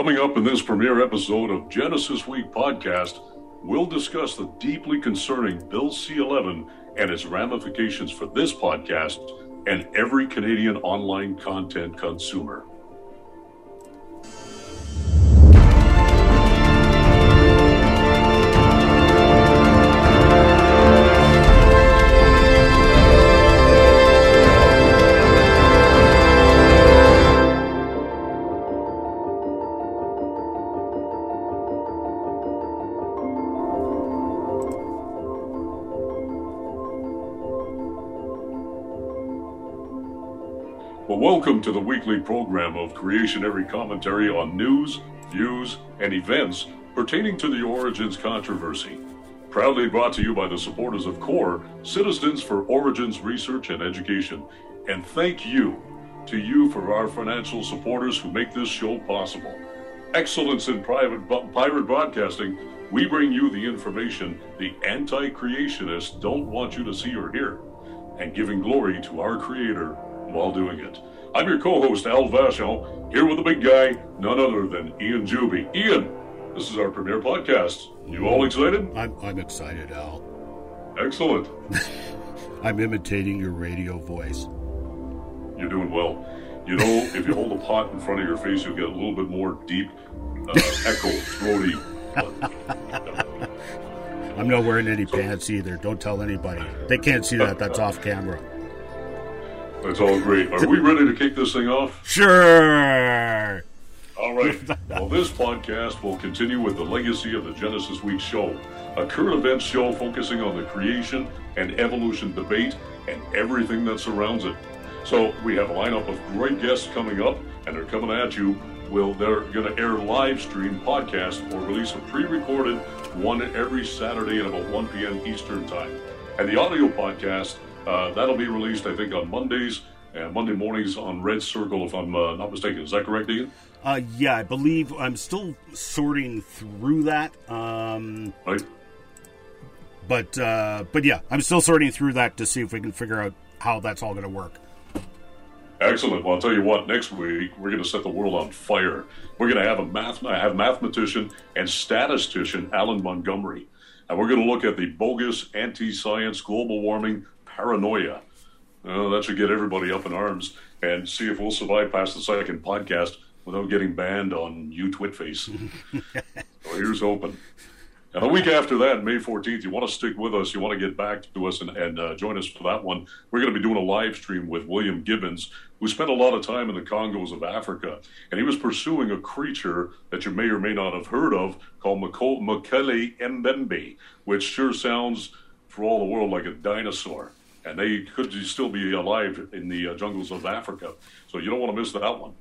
Coming up in this premiere episode of Genesis Week podcast, we'll discuss the deeply concerning Bill C 11 and its ramifications for this podcast and every Canadian online content consumer. Welcome to the weekly program of Creationary commentary on news, views, and events pertaining to the Origins controversy. Proudly brought to you by the supporters of CORE, Citizens for Origins Research and Education. And thank you to you for our financial supporters who make this show possible. Excellence in private pirate broadcasting, we bring you the information the anti creationists don't want you to see or hear, and giving glory to our Creator while doing it. I'm your co-host Al Vachon, here with the big guy, none other than Ian Juby. Ian, this is our premiere podcast. You all excited? I'm, I'm excited, Al. Excellent. I'm imitating your radio voice. You're doing well. You know, if you hold a pot in front of your face, you'll get a little bit more deep uh, echo, throaty. I'm not wearing any pants either. Don't tell anybody. They can't see that. That's off camera. That's all great. Are we ready to kick this thing off? Sure. All right. Well, this podcast will continue with the legacy of the Genesis Week show, a current events show focusing on the creation and evolution debate and everything that surrounds it. So we have a lineup of great guests coming up, and they're coming at you. Will they're going to air live stream podcast or release a pre-recorded one every Saturday at about 1 p.m. Eastern time, and the audio podcast uh, that'll be released, I think, on Mondays and Monday mornings on Red Circle, if I'm uh, not mistaken. Is that correct, Ian? Uh, yeah, I believe I'm still sorting through that. Um, right. But uh, but yeah, I'm still sorting through that to see if we can figure out how that's all going to work. Excellent. Well, I'll tell you what. Next week we're going to set the world on fire. We're going to have a math, have mathematician and statistician Alan Montgomery, and we're going to look at the bogus anti-science global warming paranoia. Uh, that should get everybody up in arms and see if we'll survive past the second podcast without getting banned on you Twitface. so here's hoping. And the week after that, May 14th, you want to stick with us. You want to get back to us and, and uh, join us for that one. We're going to be doing a live stream with William Gibbons, who spent a lot of time in the Congos of Africa. And he was pursuing a creature that you may or may not have heard of called Mokele Mbembe, which sure sounds, for all the world, like a dinosaur and they could still be alive in the uh, jungles of Africa. So you don't want to miss that one.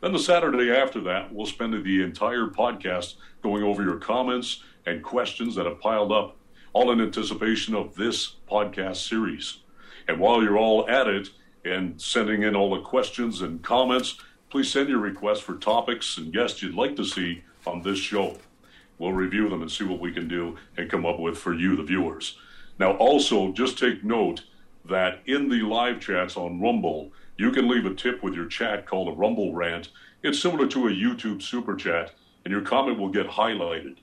Then the Saturday after that, we'll spend the entire podcast going over your comments and questions that have piled up, all in anticipation of this podcast series. And while you're all at it and sending in all the questions and comments, please send your requests for topics and guests you'd like to see on this show. We'll review them and see what we can do and come up with for you, the viewers. Now, also, just take note that in the live chats on Rumble, you can leave a tip with your chat called a Rumble rant. It's similar to a YouTube super chat, and your comment will get highlighted.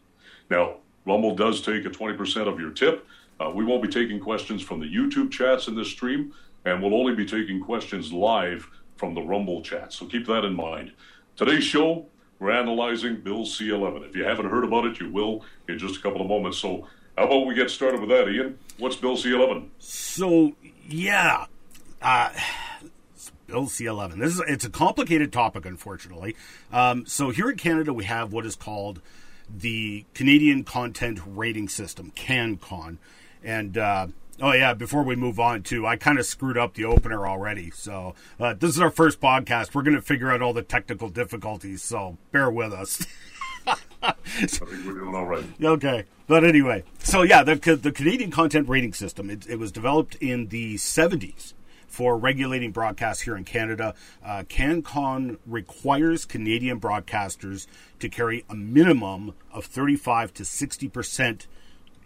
Now, Rumble does take a 20% of your tip. Uh, we won't be taking questions from the YouTube chats in this stream, and we'll only be taking questions live from the Rumble chat. So keep that in mind. Today's show, we're analyzing Bill C 11. If you haven't heard about it, you will in just a couple of moments. So, how about we get started with that, Ian? What's Bill C 11? So, yeah. Uh, Bill C11. This is it's a complicated topic, unfortunately. Um, so here in Canada, we have what is called the Canadian Content Rating System, CanCon, and uh, oh yeah, before we move on to, I kind of screwed up the opener already. So uh, this is our first podcast. We're going to figure out all the technical difficulties, so bear with us. Okay, but anyway, so yeah, the the Canadian Content Rating System it, it was developed in the '70s for regulating broadcasts here in Canada. Uh, CanCon requires Canadian broadcasters to carry a minimum of 35 to 60 percent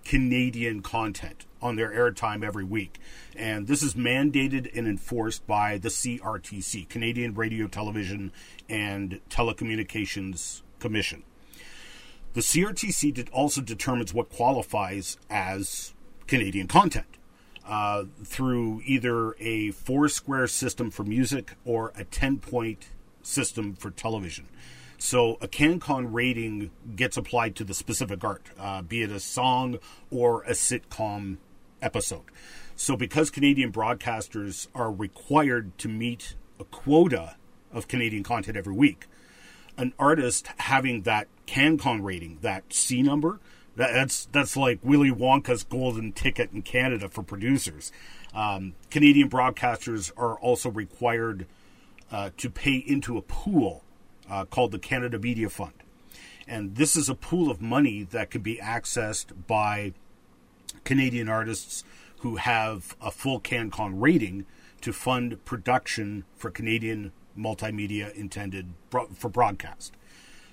Canadian content on their airtime every week. And this is mandated and enforced by the CRTC, Canadian Radio, Television, and Telecommunications Commission. The CRTC also determines what qualifies as Canadian content uh, through either a four square system for music or a 10 point system for television. So a CanCon rating gets applied to the specific art, uh, be it a song or a sitcom episode. So because Canadian broadcasters are required to meet a quota of Canadian content every week, an artist having that CanCon rating, that C number, that, that's that's like Willy Wonka's golden ticket in Canada for producers. Um, Canadian broadcasters are also required uh, to pay into a pool uh, called the Canada Media Fund, and this is a pool of money that can be accessed by Canadian artists who have a full CanCon rating to fund production for Canadian multimedia intended for broadcast.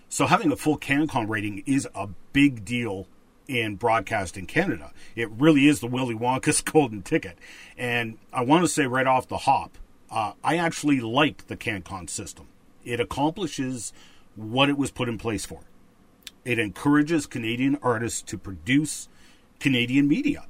So having a full CanCon rating is a big deal in broadcast in Canada. It really is the Willy Wonka's golden ticket. And I want to say right off the hop, uh, I actually like the CanCon system. It accomplishes what it was put in place for. It encourages Canadian artists to produce Canadian media.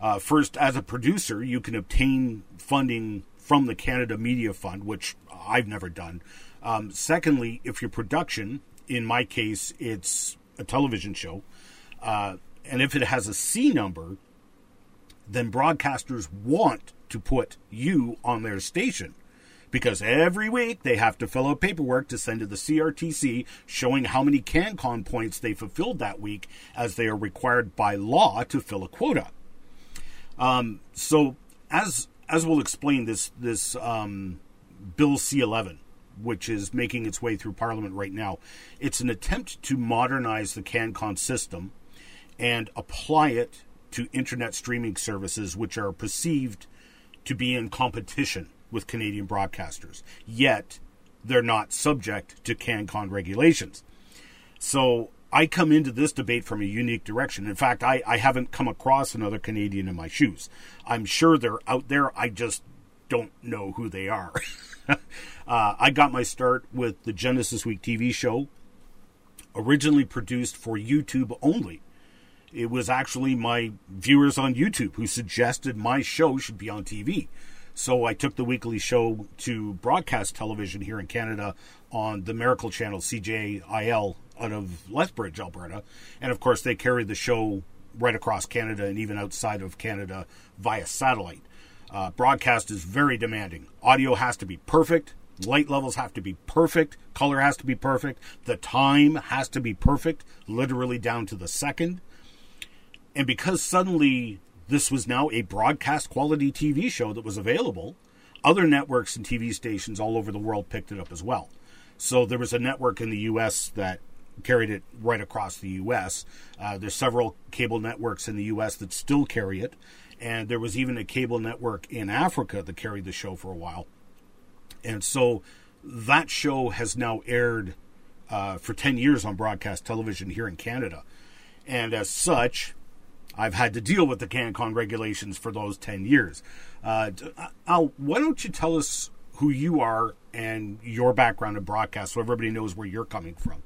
Uh, first, as a producer, you can obtain funding from the Canada Media Fund, which I've never done. Um, secondly, if your production, in my case, it's a television show, uh, and if it has a C number, then broadcasters want to put you on their station because every week they have to fill out paperwork to send to the CRTC showing how many CanCon points they fulfilled that week as they are required by law to fill a quota. Um, so as as we'll explain this this um, Bill C11 which is making its way through Parliament right now. It's an attempt to modernize the CanCon system and apply it to internet streaming services, which are perceived to be in competition with Canadian broadcasters. Yet, they're not subject to CanCon regulations. So, I come into this debate from a unique direction. In fact, I, I haven't come across another Canadian in my shoes. I'm sure they're out there. I just don't know who they are. uh, I got my start with the Genesis Week TV show, originally produced for YouTube only. It was actually my viewers on YouTube who suggested my show should be on TV. So I took the weekly show to broadcast television here in Canada on the Miracle Channel CJIL out of Lethbridge, Alberta. And of course, they carried the show right across Canada and even outside of Canada via satellite. Uh, broadcast is very demanding. Audio has to be perfect. Light levels have to be perfect. Color has to be perfect. The time has to be perfect, literally down to the second. And because suddenly this was now a broadcast quality TV show that was available, other networks and TV stations all over the world picked it up as well. So there was a network in the U.S. that carried it right across the U.S. Uh, there's several cable networks in the U.S. that still carry it, and there was even a cable network in Africa that carried the show for a while. And so that show has now aired uh, for 10 years on broadcast television here in Canada. And as such, I've had to deal with the CanCon regulations for those 10 years. Uh, Al, why don't you tell us who you are and your background in broadcast so everybody knows where you're coming from?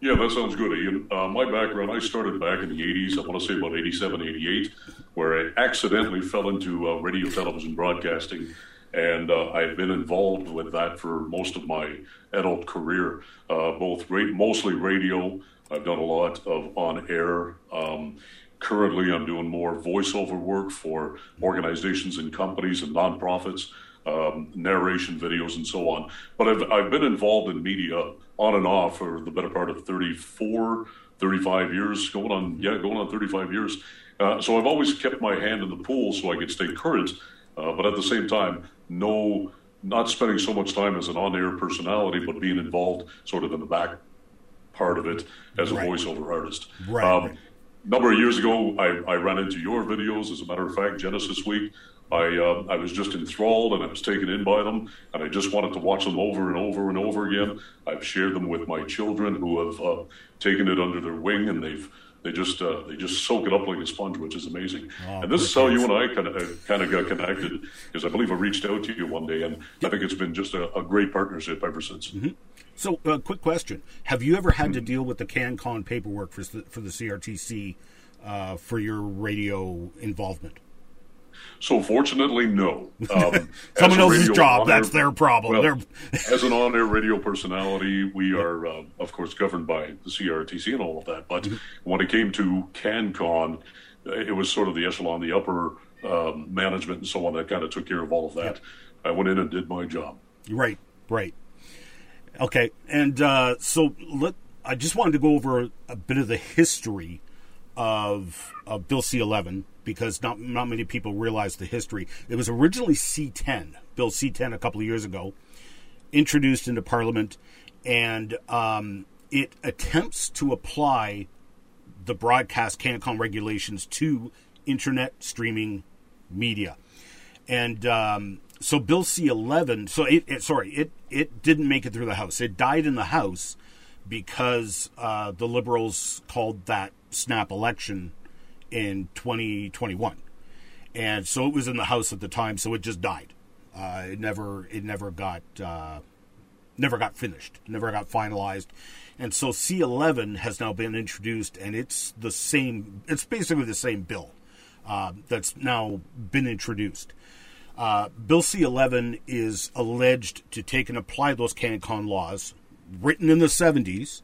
Yeah, that sounds good, Ian. Uh, my background, I started back in the 80s, I want to say about 87, 88, where I accidentally fell into uh, radio, television broadcasting. And uh, I've been involved with that for most of my adult career, uh, both ra- mostly radio. I've done a lot of on air. Um, currently, I'm doing more voiceover work for organizations and companies and nonprofits, um, narration videos, and so on. But I've, I've been involved in media on and off for the better part of 34, 35 years, going on, yeah, going on 35 years. Uh, so I've always kept my hand in the pool so I could stay current, uh, but at the same time, no, not spending so much time as an on-air personality, but being involved sort of in the back part of it as a right. voiceover artist. Right. Um, number of years ago, I, I, ran into your videos. As a matter of fact, Genesis Week, I uh, I was just enthralled and I was taken in by them, and I just wanted to watch them over and over and over again. I've shared them with my children who have uh, taken it under their wing, and they've They just uh, they just soak it up like a sponge, which is amazing. Oh, and this is how you and I kind of uh, kind of got connected, because I believe I reached out to you one day, and I think it's been just a, a great partnership ever since. Mm-hmm. So, uh, quick question: Have you ever had to deal with the CanCon paperwork for for the CRTC uh, for your radio involvement? So fortunately, no. Um, Someone else's job, that's their problem. Well, as an on-air radio personality, we are, uh, of course, governed by the CRTC and all of that. But mm-hmm. when it came to CanCon, it was sort of the echelon, the upper um, management and so on that kind of took care of all of that. I went in and did my job. Right, right. Okay, and uh, so let I just wanted to go over a bit of the history of, of Bill C-11 because not not many people realize the history. It was originally C10, Bill C10, a couple of years ago, introduced into Parliament, and um, it attempts to apply the broadcast CanCon regulations to internet streaming media, and um, so Bill C11. So it, it, sorry, it it didn't make it through the House. It died in the House because uh, the Liberals called that snap election in 2021, and so it was in the House at the time. So it just died. Uh, it never it never got uh, never got finished, never got finalized, and so C11 has now been introduced, and it's the same. It's basically the same bill uh, that's now been introduced. Uh, bill C11 is alleged to take and apply those CanCon laws written in the 70s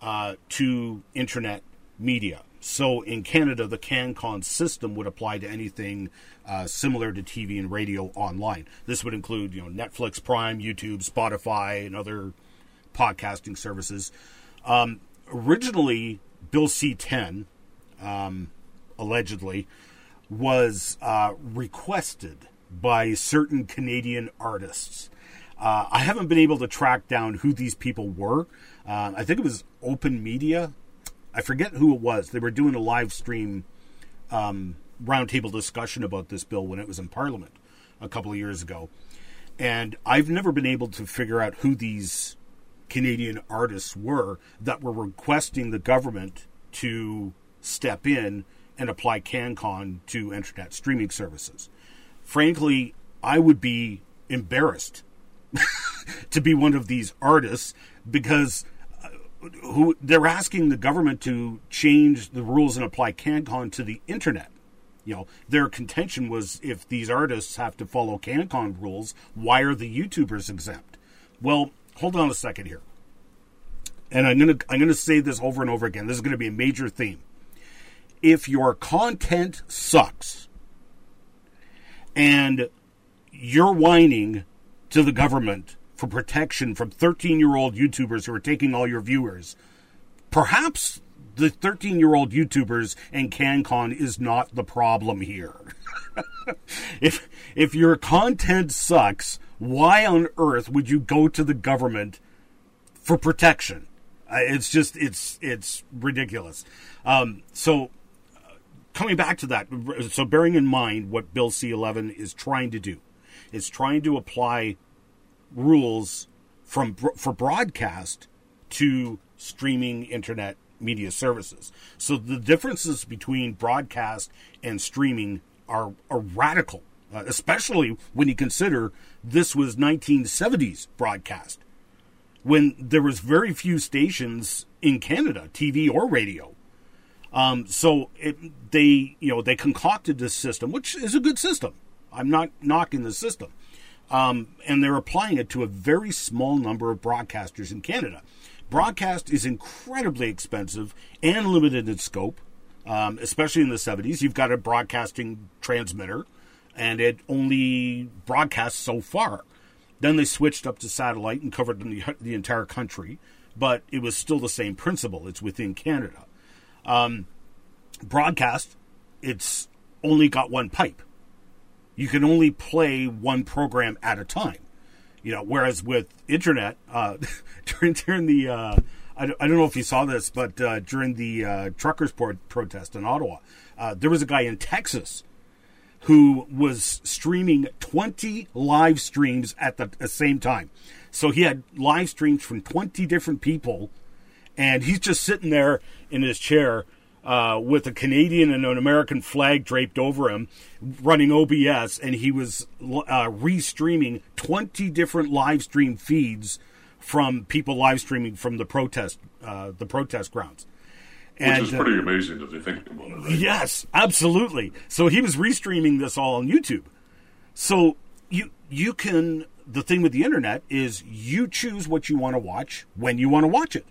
uh, to internet media. So in Canada, the CanCon system would apply to anything uh, similar to TV and radio online. This would include, you know, Netflix, Prime, YouTube, Spotify, and other podcasting services. Um, originally, Bill C-10, um, allegedly, was uh, requested by certain Canadian artists. Uh, I haven't been able to track down who these people were. Uh, I think it was Open Media I forget who it was. They were doing a live stream um, roundtable discussion about this bill when it was in Parliament a couple of years ago. And I've never been able to figure out who these Canadian artists were that were requesting the government to step in and apply CanCon to internet streaming services. Frankly, I would be embarrassed to be one of these artists because who they're asking the government to change the rules and apply CanCon to the internet. You know, their contention was if these artists have to follow CanCon rules, why are the YouTubers exempt? Well, hold on a second here. And I'm gonna I'm gonna say this over and over again. This is gonna be a major theme. If your content sucks and you're whining to the government for protection from 13 year old YouTubers who are taking all your viewers. Perhaps the 13 year old YouTubers and CanCon is not the problem here. if if your content sucks, why on earth would you go to the government for protection? It's just it's it's ridiculous. Um, so uh, coming back to that, so bearing in mind what Bill C11 is trying to do, is trying to apply rules from for broadcast to streaming internet media services. So the differences between broadcast and streaming are, are radical, uh, especially when you consider this was 1970s broadcast, when there was very few stations in Canada, TV or radio. Um, so it, they, you know, they concocted this system, which is a good system. I'm not knocking the system, um, and they're applying it to a very small number of broadcasters in Canada. Broadcast is incredibly expensive and limited in scope, um, especially in the 70s. You've got a broadcasting transmitter, and it only broadcasts so far. Then they switched up to satellite and covered the, the entire country, but it was still the same principle. It's within Canada. Um, broadcast, it's only got one pipe you can only play one program at a time. You know, whereas with internet, uh, during during the uh, I, I don't know if you saw this, but uh, during the uh, truckers protest in Ottawa, uh, there was a guy in Texas who was streaming 20 live streams at the, the same time. So he had live streams from 20 different people, and he's just sitting there in his chair uh, with a Canadian and an American flag draped over him, running OBS, and he was uh, restreaming 20 different live stream feeds from people live streaming from the protest uh, the protest grounds. And, Which is pretty uh, amazing if you think about it. Right? Yes, absolutely. So he was restreaming this all on YouTube. So you you can the thing with the internet is you choose what you want to watch when you want to watch it.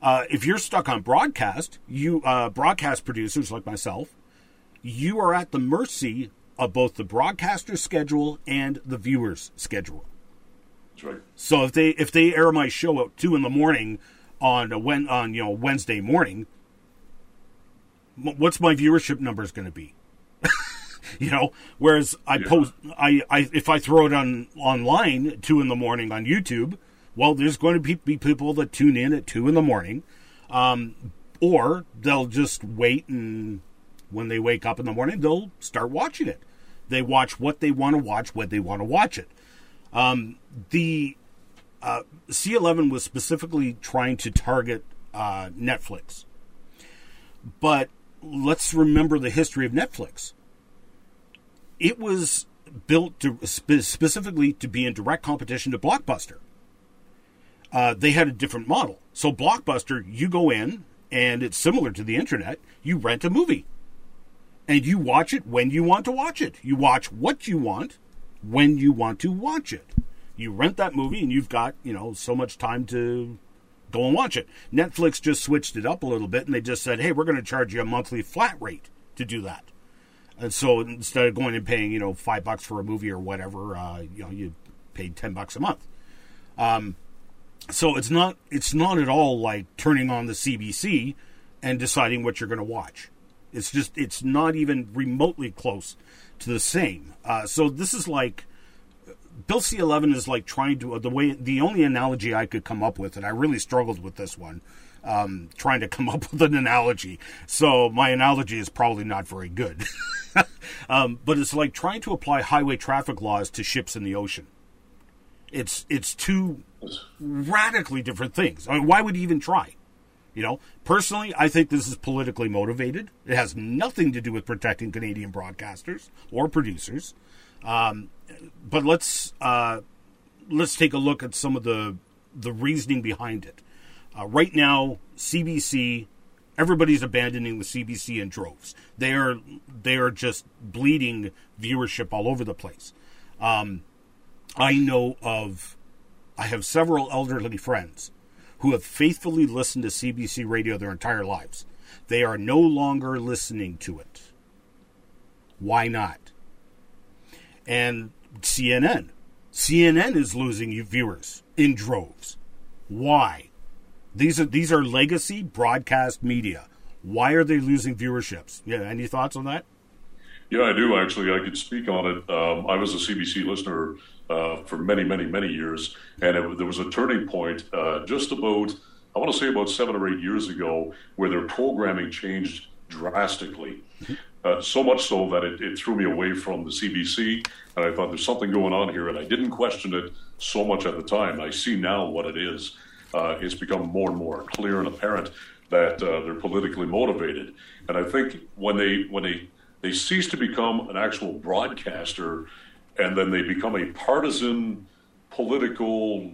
Uh, if you're stuck on broadcast, you uh, broadcast producers like myself, you are at the mercy of both the broadcaster's schedule and the viewer's schedule. That's right. So if they if they air my show at two in the morning on a, when on you know Wednesday morning, what's my viewership numbers going to be? you know, whereas I yeah. post I, I if I throw it on online two in the morning on YouTube well, there's going to be, people that tune in at two in the morning, um, or they'll just wait and when they wake up in the morning, they'll start watching it. They watch what they want to watch when they want to watch it. Um, the uh, C11 was specifically trying to target uh, Netflix, but let's remember the history of Netflix. It was built to spe- specifically to be in direct competition to Blockbuster uh, they had a different model. So Blockbuster, you go in and it's similar to the internet. You rent a movie and you watch it when you want to watch it. You watch what you want when you want to watch it. You rent that movie and you've got, you know, so much time to go and watch it. Netflix just switched it up a little bit and they just said, hey, we're going to charge you a monthly flat rate to do that. And so instead of going and paying, you know, five bucks for a movie or whatever, uh, you know, you paid 10 bucks a month. Um, so it's not it's not at all like turning on the CBC and deciding what you're going to watch. It's just it's not even remotely close to the same. Uh, so this is like Bill C11 is like trying to the way the only analogy I could come up with, and I really struggled with this one, um, trying to come up with an analogy. So my analogy is probably not very good. um, but it's like trying to apply highway traffic laws to ships in the ocean. It's it's two radically different things. I mean, why would he even try? You know, personally, I think this is politically motivated. It has nothing to do with protecting Canadian broadcasters or producers. Um, but let's uh, let's take a look at some of the the reasoning behind it. Uh, right now, CBC, everybody's abandoning the CBC in droves. They are they are just bleeding viewership all over the place. Um, I know of, I have several elderly friends who have faithfully listened to CBC radio their entire lives. They are no longer listening to it. Why not? And CNN. CNN is losing viewers in droves. Why? These are these are legacy broadcast media. Why are they losing viewerships? Yeah, any thoughts on that? Yeah, I do actually. I could speak on it. Um, I was a CBC listener uh, for many, many, many years. And it, there was a turning point uh, just about, I want to say about seven or eight years ago, where their programming changed drastically. Uh, so much so that it, it, threw me away from the CBC, and I thought there's something going on here, and I didn't question it so much at the time. I see now what it is. Uh, it's become more and more clear and apparent that uh, they're politically motivated, and I think when they when they they cease to become an actual broadcaster and then they become a partisan political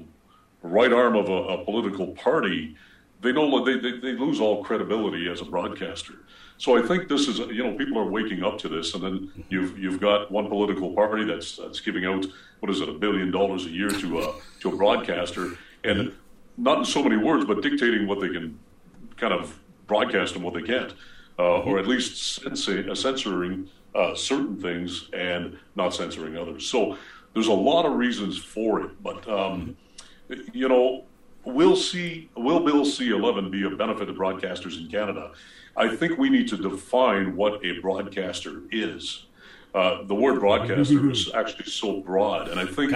right arm of a, a political party, they know they, they, they lose all credibility as a broadcaster. So I think this is you know people are waking up to this, and then you've you've got one political party that's that's giving out what is it a billion dollars a year to a to a broadcaster, and not in so many words, but dictating what they can kind of broadcast and what they can't, uh, or at least censoring uh, certain things and not censoring others. So there's a lot of reasons for it, but um, you know, will see will Bill C11 be a benefit to broadcasters in Canada? I think we need to define what a broadcaster is. Uh, the word broadcaster is actually so broad, and I think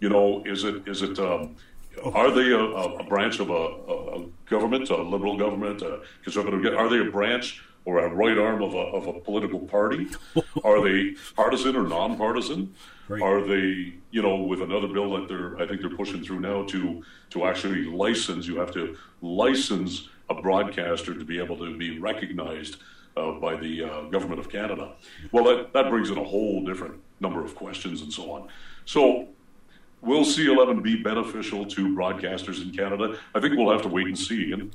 you know, is it is it um, are they a, a branch of a, a, government, a liberal government, a conservative? Are they a branch or a right arm of a, of a political party? Are they partisan or nonpartisan? Right. Are they, you know, with another bill that they're, I think they're pushing through now to to actually license? You have to license a broadcaster to be able to be recognized uh, by the uh, government of Canada. Well, that, that brings in a whole different number of questions and so on. So, will C11 be beneficial to broadcasters in Canada? I think we'll have to wait and see. And,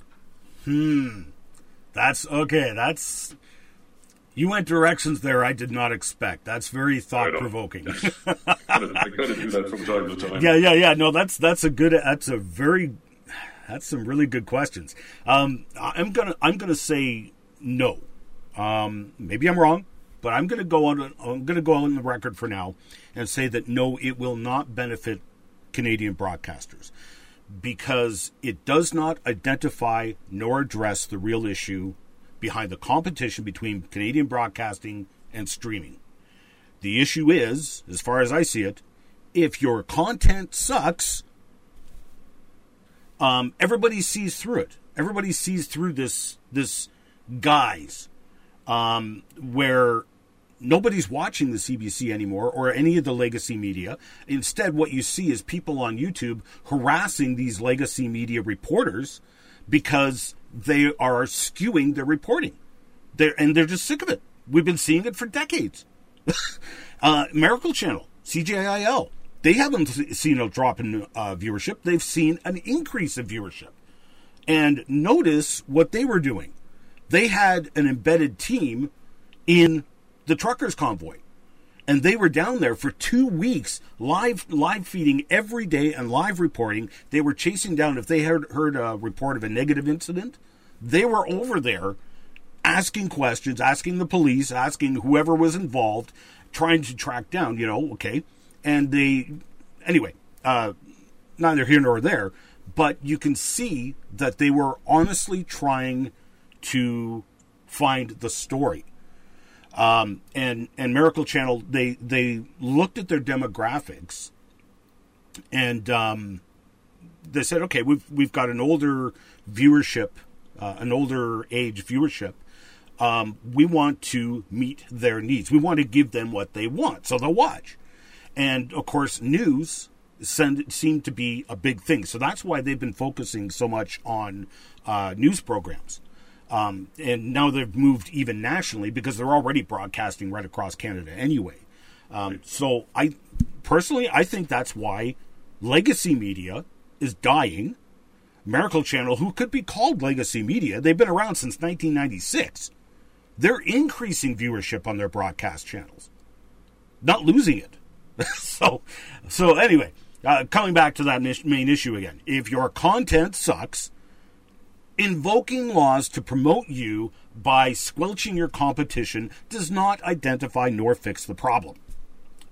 hmm. That's okay. That's you went directions there I did not expect. That's very thought provoking. I kind of do that from time to time. Yeah, yeah, yeah. No, that's that's a good. That's a very. That's some really good questions. Um, I'm gonna I'm gonna say no. Um, maybe I'm wrong, but I'm gonna go on. I'm gonna go on the record for now and say that no, it will not benefit Canadian broadcasters because it does not identify nor address the real issue behind the competition between Canadian broadcasting and streaming. The issue is, as far as I see it, if your content sucks, um, everybody sees through it. Everybody sees through this this guise um, where nobody's watching the CBC anymore or any of the legacy media. Instead, what you see is people on YouTube harassing these legacy media reporters because they are skewing their reporting. They're, and they're just sick of it. We've been seeing it for decades. uh, Miracle Channel, CJIL, they haven't seen a drop in uh, viewership. They've seen an increase in viewership. And notice what they were doing. They had an embedded team in the truckers convoy and they were down there for two weeks, live live feeding every day and live reporting. They were chasing down if they heard heard a report of a negative incident, they were over there asking questions, asking the police, asking whoever was involved, trying to track down. You know, okay, and they anyway, uh, neither here nor there, but you can see that they were honestly trying to find the story um, and and Miracle Channel they they looked at their demographics, and um, they said, okay, we've we've got an older viewership, uh, an older age viewership. Um, we want to meet their needs. We want to give them what they want, so they'll watch. And of course, news send, seemed to be a big thing. So that's why they've been focusing so much on uh, news programs. Um, and now they've moved even nationally because they're already broadcasting right across Canada anyway. Um, so I personally, I think that's why legacy media is dying. Miracle Channel, who could be called legacy media, they've been around since 1996. They're increasing viewership on their broadcast channels, not losing it. so, so anyway, uh, coming back to that main issue again, if your content sucks, Invoking laws to promote you by squelching your competition does not identify nor fix the problem.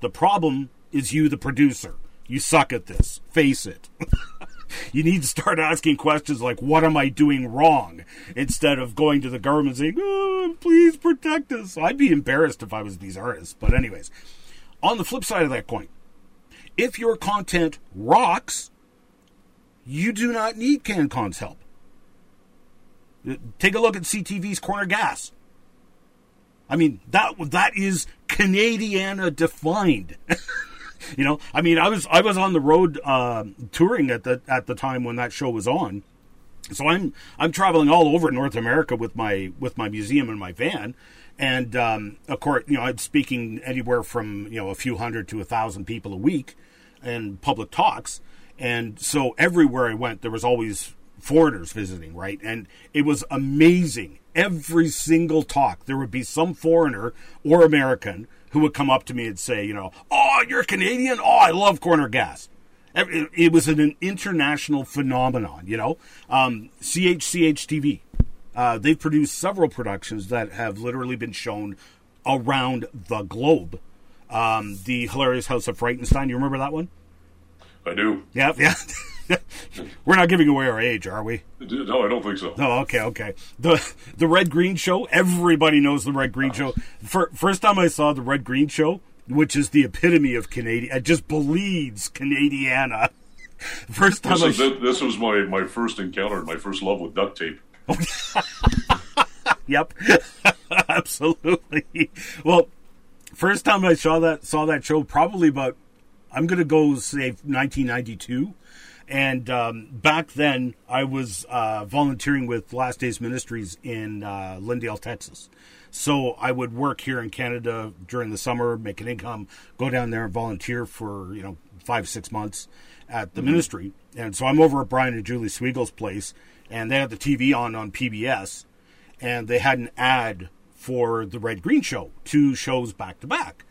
The problem is you, the producer. You suck at this. Face it. you need to start asking questions like, What am I doing wrong? instead of going to the government saying, oh, Please protect us. I'd be embarrassed if I was these artists. But, anyways, on the flip side of that coin, if your content rocks, you do not need CanCon's help. Take a look at CTV's Corner Gas. I mean that that is Canadiana defined. you know, I mean, I was I was on the road uh, touring at the at the time when that show was on, so I'm I'm traveling all over North America with my with my museum and my van, and um, of course, you know, I'm speaking anywhere from you know a few hundred to a thousand people a week, in public talks, and so everywhere I went, there was always foreigners visiting, right? And it was amazing. Every single talk, there would be some foreigner or American who would come up to me and say, you know, oh, you're Canadian? Oh, I love corner gas. It was an international phenomenon, you know. Um, CHCH TV, uh, they've produced several productions that have literally been shown around the globe. Um, the Hilarious House of Frightenstein, you remember that one? I do. Yeah, yeah. We're not giving away our age, are we? No, I don't think so. No, okay, okay. The the Red Green Show. Everybody knows the Red Green Show. For, first time I saw the Red Green Show, which is the epitome of Canadian, it just bleeds Canadiana. First time this, is, this was my my first encounter, my first love with duct tape. yep, absolutely. Well, first time I saw that saw that show, probably about I'm going to go say 1992 And um, back then, I was uh, volunteering with Last Days Ministries in uh, Lindale, Texas. So I would work here in Canada during the summer, make an income, go down there and volunteer for you know five six months at the mm-hmm. ministry. And so I'm over at Brian and Julie Swiegel's place, and they had the TV on on PBS, and they had an ad for the Red Green Show, two shows back to back.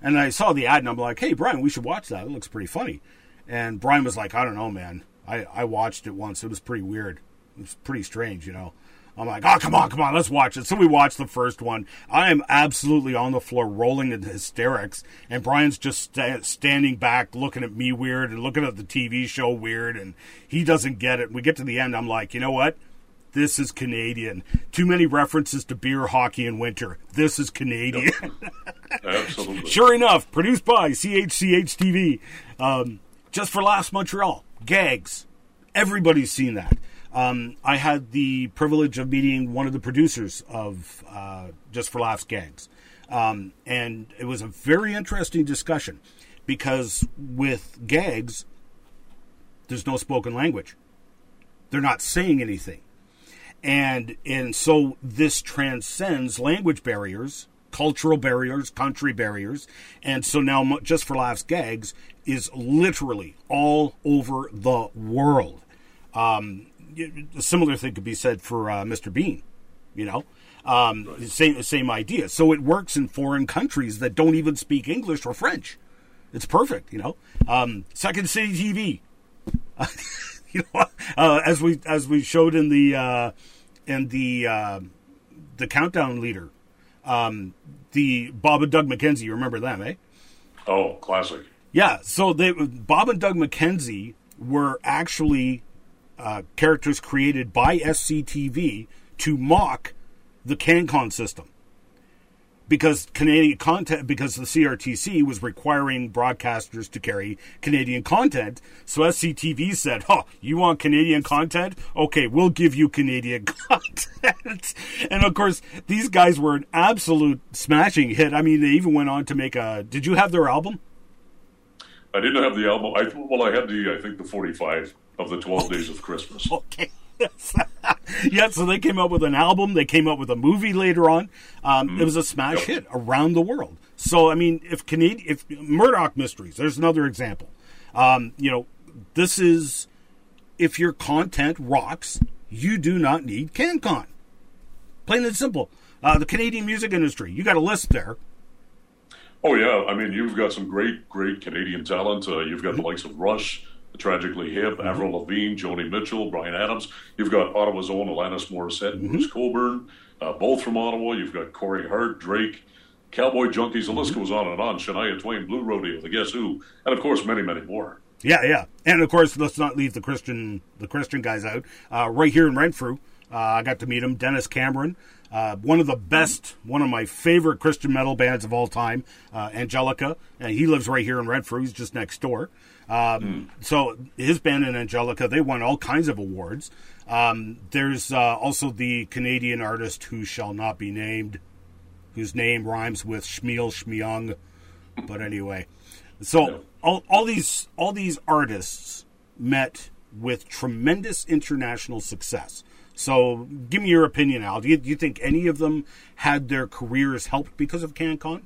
And I saw the ad, and I'm like, "Hey, Brian, we should watch that. It looks pretty funny." And Brian was like, "I don't know, man. I I watched it once. It was pretty weird. It was pretty strange, you know." I'm like, oh, come on, come on, let's watch it. So we watched the first one. I am absolutely on the floor rolling in hysterics. And Brian's just st- standing back looking at me weird and looking at the TV show weird. And he doesn't get it. We get to the end. I'm like, you know what? This is Canadian. Too many references to beer, hockey, and winter. This is Canadian. Yep. Absolutely. sure enough, produced by CHCH TV. Um, just for Laughs Montreal. Gags. Everybody's seen that. Um, I had the privilege of meeting one of the producers of uh, Just for Laughs Gags. Um, and it was a very interesting discussion because with gags, there's no spoken language. They're not saying anything. And and so this transcends language barriers, cultural barriers, country barriers, and so now just for laughs gags is literally all over the world. Um, a similar thing could be said for uh, Mr. Bean. You know, um, right. same same idea. So it works in foreign countries that don't even speak English or French. It's perfect. You know, um, Second City TV. you know, uh, as we as we showed in the uh, in the uh, the countdown leader, um, the Bob and Doug McKenzie. You remember them, eh? Oh, classic. Yeah. So they Bob and Doug McKenzie were actually uh, characters created by SCTV to mock the CanCon system. Because Canadian content, because the CRTC was requiring broadcasters to carry Canadian content, so SCTV said, "Oh, you want Canadian content? Okay, we'll give you Canadian content." and of course, these guys were an absolute smashing hit. I mean, they even went on to make a. Did you have their album? I didn't have the album. I well, I had the I think the forty five of the 12 Days of Christmas. Okay. yeah, so they came up with an album. They came up with a movie later on. Um, mm-hmm. It was a smash yep. hit around the world. So, I mean, if Canadian, if Murdoch Mysteries, there's another example. Um, you know, this is if your content rocks, you do not need CanCon. Plain and simple. Uh, the Canadian music industry, you got a list there. Oh yeah, I mean, you've got some great, great Canadian talent. Uh, you've got mm-hmm. the likes of Rush. Tragically Hip, mm-hmm. Avril Lavigne, Joni Mitchell, Bryan Adams. You've got Ottawa's own Alanis Morissette and mm-hmm. Bruce uh, both from Ottawa. You've got Corey Hart, Drake, Cowboy Junkies. The list mm-hmm. goes on and on. Shania Twain, Blue Rodeo, The Guess Who, and of course many, many more. Yeah, yeah, and of course let's not leave the Christian the Christian guys out. Uh, right here in Renfrew, uh, I got to meet him, Dennis Cameron. Uh, one of the best, one of my favorite Christian metal bands of all time, uh, Angelica. And he lives right here in Renfrew. He's just next door. Um, mm. So his band and Angelica, they won all kinds of awards. Um, there's uh, also the Canadian artist who shall not be named, whose name rhymes with Shmiel Shmyung. But anyway, so all, all these all these artists met with tremendous international success. So, give me your opinion, Al. Do you, do you think any of them had their careers helped because of CanCon?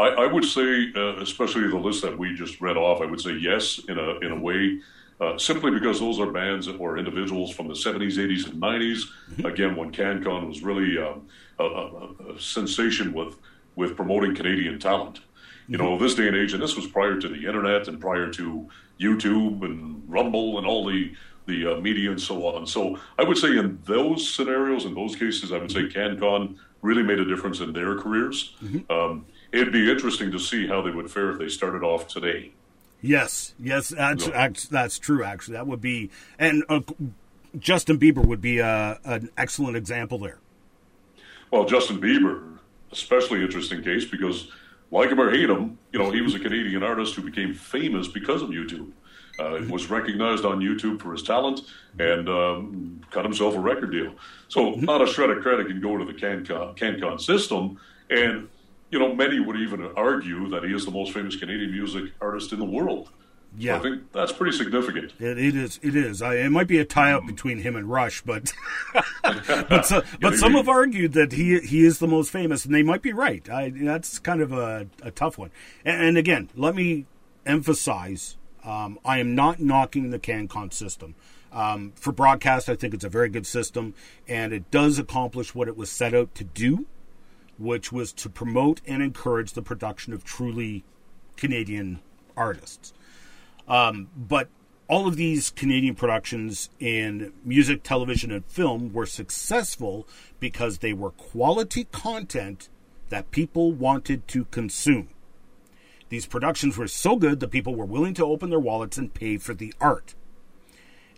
I, I would say, uh, especially the list that we just read off, I would say yes in a in a way. Uh, simply because those are bands or individuals from the 70s, 80s, and 90s. Mm-hmm. Again, when CanCon was really um, a, a, a, sensation with with promoting Canadian talent. You mm-hmm. know, this day and age, and this was prior to the internet and prior to YouTube and Rumble and all the the uh, media and so on. So I would say in those scenarios, in those cases, I would say mm-hmm. CanCon really made a difference in their careers. Mm-hmm. Um, it'd be interesting to see how they would fare if they started off today. Yes, yes, that's that's, that's true. Actually, that would be, and uh, Justin Bieber would be uh, an excellent example there. Well, Justin Bieber, especially interesting case because, like him or hate him, you know, he was a Canadian artist who became famous because of YouTube. Uh, mm-hmm. was recognized on YouTube for his talent and um, cut himself a record deal. So, mm-hmm. not a shred of credit can go to the CanCon, CanCon system, and you know, many would even argue that he is the most famous Canadian music artist in the world. Yeah, so I think that's pretty significant. It, it is. It is. I, it might be a tie-up between him and Rush, but but, so, but some have argued that he he is the most famous, and they might be right. I, that's kind of a, a tough one. And, and again, let me emphasize: um, I am not knocking the CanCon system. Um, for broadcast, I think it's a very good system, and it does accomplish what it was set out to do, which was to promote and encourage the production of truly Canadian artists. Um, but all of these Canadian productions in music, television, and film were successful because they were quality content that people wanted to consume. These productions were so good that people were willing to open their wallets and pay for the art.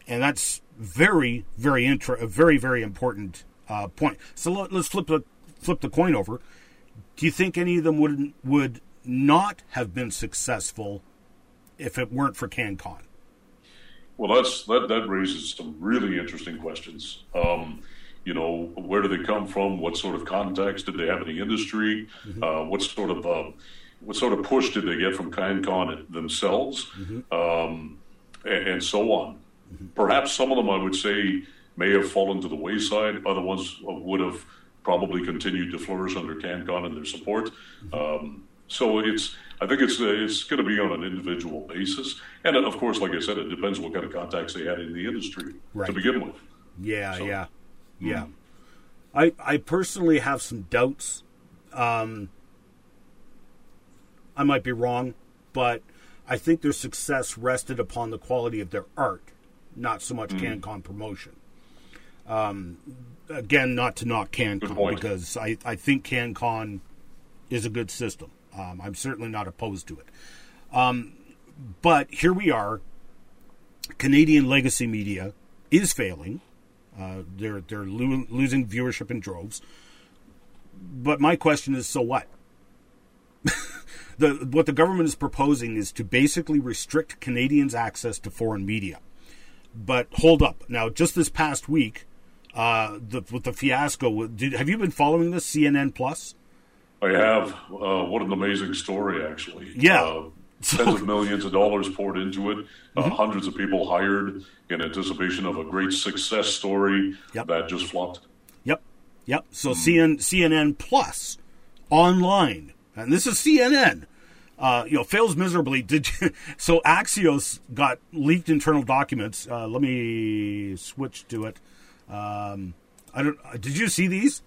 And that's very, very inter- a very, very important uh, point. So let, us flip the flip the coin over. Do you think any of them would would not have been successful if it weren't for CanCon? Well, that's that that raises some really interesting questions. Um, you know, where do they come from? What sort of context did they have in the industry? Mm-hmm. Uh, what sort of uh, what sort of push did they get from CanCon themselves, mm-hmm. um, and, and, so on? Mm-hmm. Perhaps some of them, I would say, may have fallen to the wayside. Other ones would have probably continued to flourish under CanCon and their support. Um, so it's I think it's it's going to be on an individual basis, and of course, like I said, it depends what kind of contacts they had in the industry right. to begin with. Yeah, so, yeah, hmm. yeah. Mm. I I personally have some doubts. Um, I might be wrong, but I think their success rested upon the quality of their art, not so much mm. CanCon promotion. Um, again, not to knock CanCon because I, I think CanCon is a good system. Um, I'm certainly not opposed to it. Um, but here we are. Canadian legacy media is failing. Uh, they're they're lo- losing viewership in droves. But my question is, so what? the what the government is proposing is to basically restrict Canadians' access to foreign media. But hold up, now just this past week, uh, the, with the fiasco, did, have you been following this CNN Plus? I have. Uh, what an amazing story, actually. Yeah. Uh, tens of millions of dollars poured into it. Uh, mm-hmm. Hundreds of people hired in anticipation of a great success story yep. that just flopped. Yep. Yep. So mm. CN, CNN Plus online, and this is CNN. Uh, you know, fails miserably. Did you, so? Axios got leaked internal documents. Uh, let me switch to it. Um, I don't. Did you see these?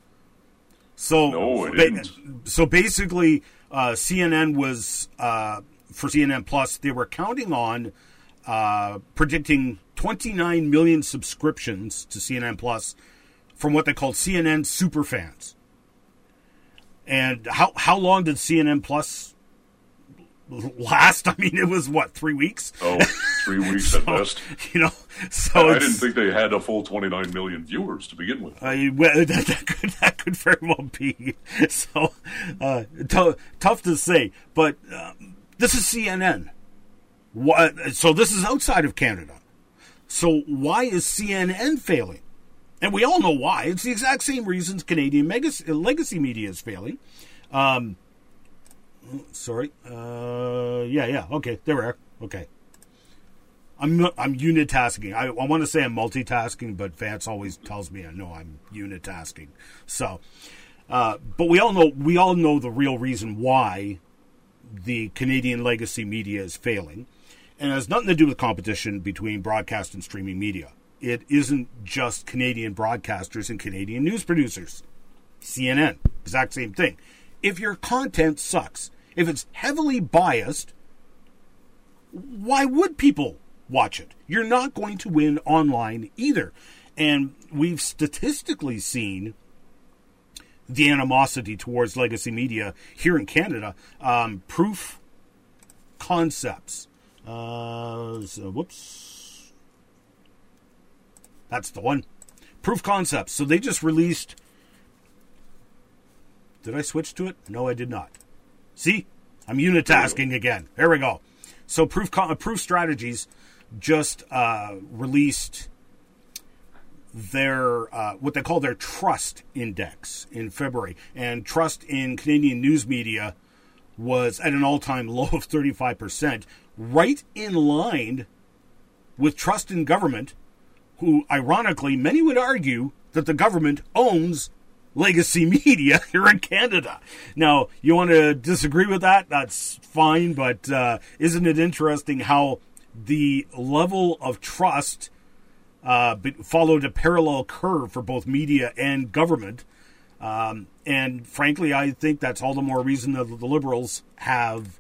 So, no, ba- so basically, uh, CNN was uh, for CNN Plus. They were counting on uh, predicting 29 million subscriptions to CNN Plus from what they called CNN superfans. And how how long did CNN Plus last. I mean, it was what three weeks. Oh, three weeks so, at best. You know, so I didn't think they had a full 29 million viewers to begin with. Uh, well, that, that, could that could very well be. So uh, t- tough to say, but uh, this is CNN. What, so this is outside of Canada. So why is CNN failing? And we all know why. It's the exact same reasons Canadian legacy media is failing. Um, sorry. Uh, yeah, yeah. Okay, there we are. Okay. I'm I'm unitasking. I, I want to say I'm multitasking, but Vance always tells me I no, I'm unitasking. So, uh, but we all know we all know the real reason why the Canadian legacy media is failing, and it has nothing to do with competition between broadcast and streaming media. It isn't just Canadian broadcasters and Canadian news producers. CNN, exact same thing. If your content sucks, if it's heavily biased, why would people watch it? You're not going to win online either. And we've statistically seen the animosity towards legacy media here in Canada. Um, proof concepts. Uh, so, whoops. That's the one. Proof concepts. So they just released. Did I switch to it? No, I did not. See, I'm unitasking again. There we go. So proof proof strategies just uh, released their uh, what they call their trust index in February, and trust in Canadian news media was at an all time low of 35 percent, right in line with trust in government, who, ironically, many would argue that the government owns legacy media here in Canada. Now, you want to disagree with that? That's fine, but uh, isn't it interesting how the level of trust uh, followed a parallel curve for both media and government? Um, and frankly, I think that's all the more reason that the Liberals have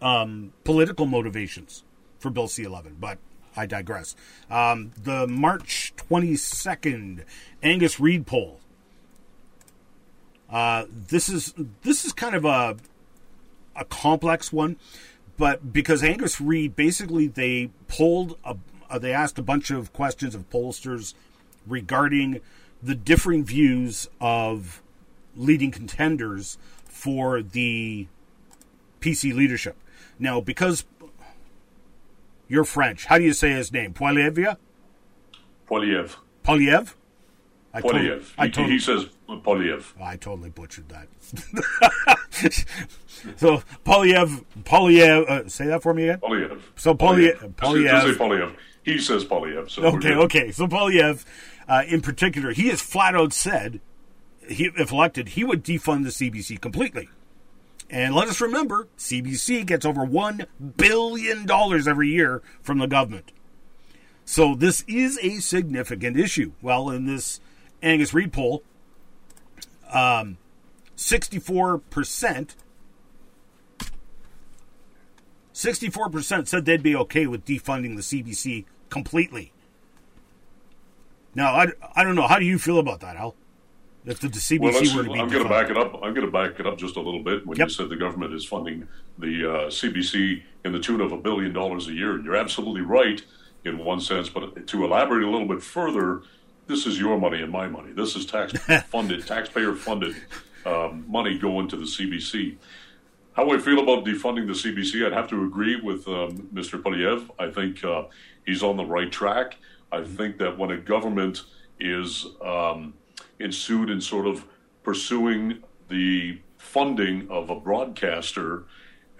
um, political motivations for Bill C 11. But I digress. Um, the March 22nd Angus Reid poll. Uh, this is this is kind of a a complex one, but because Angus Reid basically they polled a, uh, they asked a bunch of questions of pollsters regarding the differing views of leading contenders for the PC leadership. Now, because you're French, how do you say his name? Poilievre. Poilievre? I he, he says Poilievre. Oh, I totally butchered that. so Poilievre, Poilievre, uh, say that for me again. Poilievre. So Poilievre, Poilievre. Say Poilievre. He says Poilievre. So okay, okay. So Poilievre, uh, in particular, he has flat out said, he, if elected, he would defund the CBC completely. And let us remember, CBC gets over $1 billion every year from the government. So this is a significant issue. Well, in this Angus Reid poll, um, 64%, 64% said they'd be okay with defunding the CBC completely. Now, I, I don't know. How do you feel about that, Al? If the CBC well, were to be I'm going to back it up. I'm going to back it up just a little bit. When yep. you said the government is funding the uh, CBC in the tune of a billion dollars a year, you're absolutely right in one sense. But to elaborate a little bit further, this is your money and my money. This is tax funded, taxpayer funded um, money going to the CBC. How I feel about defunding the CBC, I'd have to agree with um, Mr. Poilievre. I think uh, he's on the right track. I think that when a government is um, ensued in sort of pursuing the funding of a broadcaster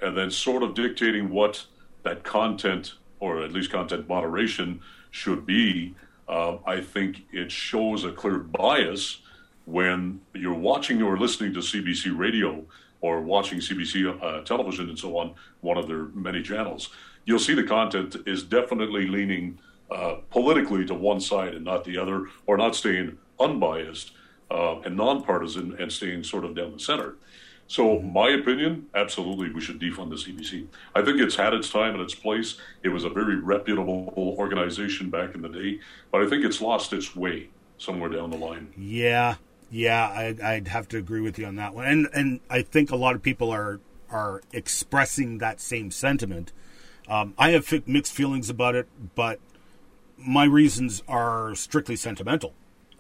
and then sort of dictating what that content or at least content moderation should be, uh, I think it shows a clear bias when you're watching or listening to CBC radio or watching CBC uh, television and so on, one of their many channels. You'll see the content is definitely leaning uh, politically to one side and not the other, or not staying unbiased uh, and nonpartisan and staying sort of down the center. So, my opinion, absolutely, we should defund the CBC. I think it's had its time and its place. It was a very reputable organization back in the day, but I think it's lost its way somewhere down the line. Yeah, yeah, I, would have to agree with you on that one, and and I think a lot of people are are expressing that same sentiment. Um, I have mixed feelings about it, but my reasons are strictly sentimental.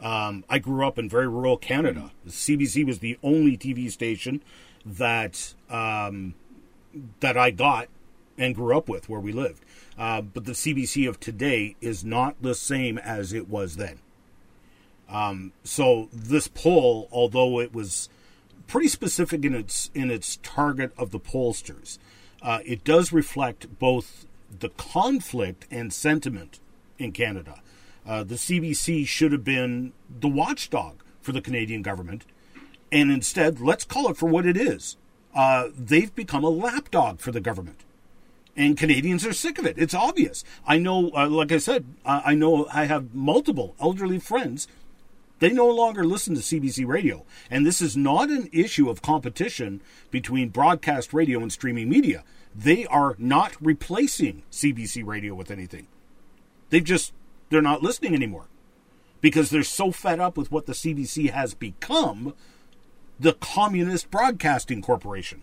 Um, I grew up in very rural Canada. The CBC was the only TV station that um, that I got and grew up with where we lived. Uh, but the CBC of today is not the same as it was then. Um, so this poll, although it was pretty specific in its in its target of the pollsters, uh, it does reflect both the conflict and sentiment in Canada. Uh, the CBC should have been the watchdog for the Canadian government, and instead, let's call it for what it is. Uh, they've become a lapdog for the government, and Canadians are sick of it. It's obvious. I know, uh, like I said, I know I have multiple elderly friends. They no longer listen to CBC radio, and this is not an issue of competition between broadcast radio and streaming media. They are not replacing CBC radio with anything. They've just they're not listening anymore because they're so fed up with what the CBC has become the Communist Broadcasting Corporation.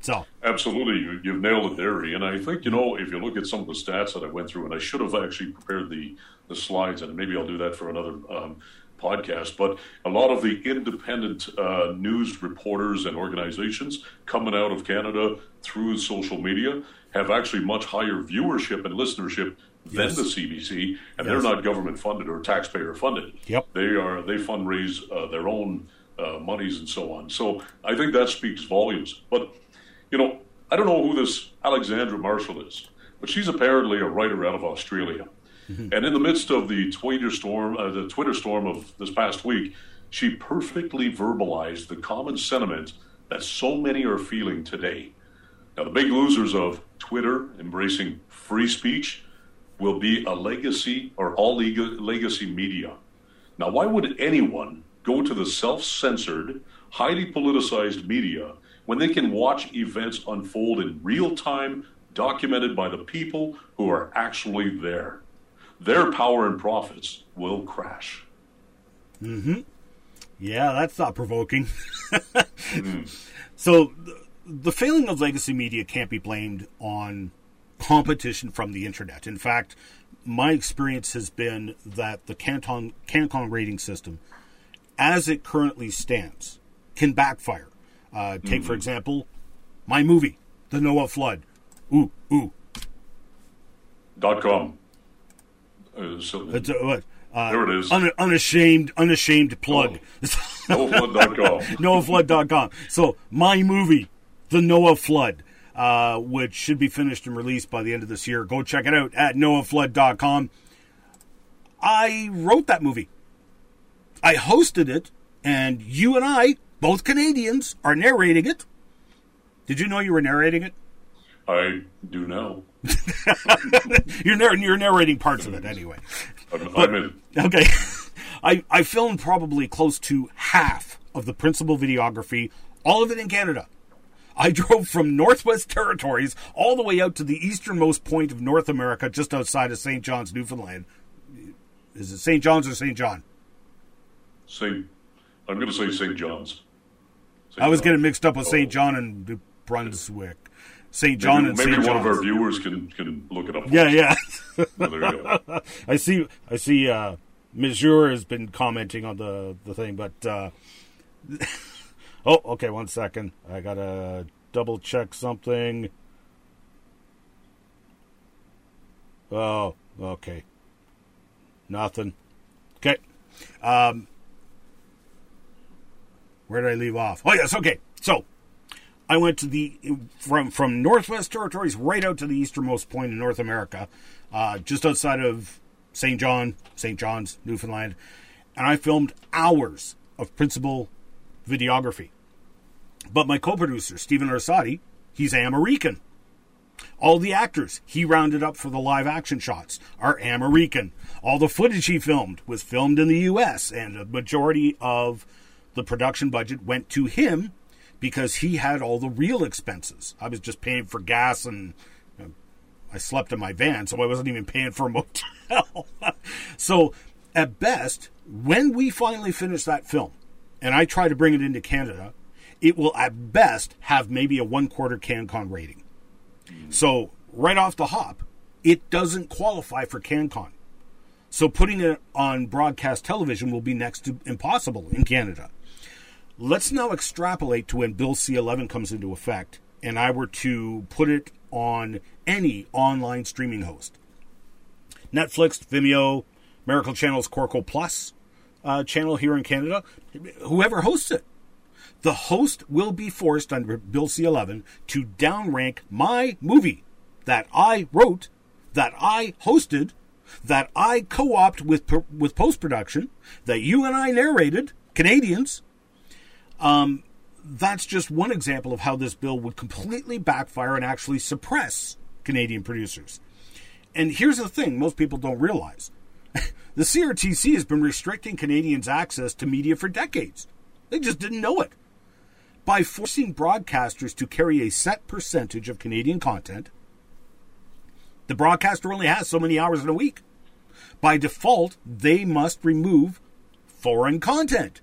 So absolutely, you, have nailed it there, and I think you know if you look at some of the stats that I went through, and I should have actually prepared the the slides, and maybe I'll do that for another um, podcast. But a lot of the independent uh, news reporters and organizations coming out of Canada through social media have actually much higher viewership and listenership than yes. the CBC, and yes. they're not government funded or taxpayer funded. Yep, they are. They fundraise uh, their own uh, monies and so on. So I think that speaks volumes. But you know, I don't know who this Alexandra Marshall is, but she's apparently a writer out of Australia. Mm-hmm. And in the midst of the Twitter storm, uh, the Twitter storm of this past week, she perfectly verbalized the common sentiment that so many are feeling today. Now, the big losers of Twitter embracing free speech will be a legacy or all legacy media. Now, why would anyone go to the self censored, highly politicized media when they can watch events unfold in real time, documented by the people who are actually there? Their power and profits will crash. Mm hmm. Yeah, that's thought provoking. mm. So, the failing of legacy media can't be blamed on competition from the internet. In fact, my experience has been that the Canton CanCon rating system, as it currently stands, can backfire. Uh, take mm-hmm. for example, my movie, The Noah Flood. Ooh, ooh. Dot com. Uh, so, it's, uh? Uh, there it is. Un- unashamed, unashamed plug. Oh. NoahFlood.com. NoahFlood.com. So my movie, The Noah Flood, uh, which should be finished and released by the end of this year. Go check it out at NoahFlood.com. I wrote that movie. I hosted it, and you and I, both Canadians, are narrating it. Did you know you were narrating it? I do know. you're, narr- you're narrating parts of it anyway. I'm, I'm in. Okay. I, I filmed probably close to half of the principal videography, all of it in Canada. I drove from Northwest Territories all the way out to the easternmost point of North America, just outside of St. John's, Newfoundland. Is it St. John's or St. John? St. I'm going to say St. John's. St. I was getting mixed up with St. Oh. John and New Brunswick. St. John maybe, and maybe St. one John's. of our viewers can can look it up. Yeah, yeah. I see. I see. Uh, has been commenting on the the thing, but uh, oh, okay. One second, I gotta double check something. Oh, okay. Nothing. Okay. Um, where did I leave off? Oh yes, okay. So I went to the from from Northwest Territories right out to the easternmost point in North America, uh, just outside of St. John, St. John's, Newfoundland, and I filmed hours of principal videography. But my co-producer, Stephen Arsati, he's American. All the actors he rounded up for the live action shots are American. All the footage he filmed was filmed in the US, and a majority of the production budget went to him because he had all the real expenses. I was just paying for gas and I slept in my van, so I wasn't even paying for a motel. so, at best, when we finally finished that film, and I try to bring it into Canada, it will at best have maybe a one quarter CanCon rating. So, right off the hop, it doesn't qualify for CanCon. So, putting it on broadcast television will be next to impossible in Canada. Let's now extrapolate to when Bill C 11 comes into effect, and I were to put it on any online streaming host. Netflix, Vimeo, Miracle Channel's Corco Plus uh, channel here in Canada, whoever hosts it. The host will be forced under Bill C 11 to downrank my movie that I wrote, that I hosted, that I co opted with, with post production, that you and I narrated, Canadians. Um, that's just one example of how this bill would completely backfire and actually suppress Canadian producers. And here's the thing most people don't realize the CRTC has been restricting Canadians' access to media for decades. They just didn't know it. By forcing broadcasters to carry a set percentage of Canadian content, the broadcaster only has so many hours in a week. By default, they must remove foreign content.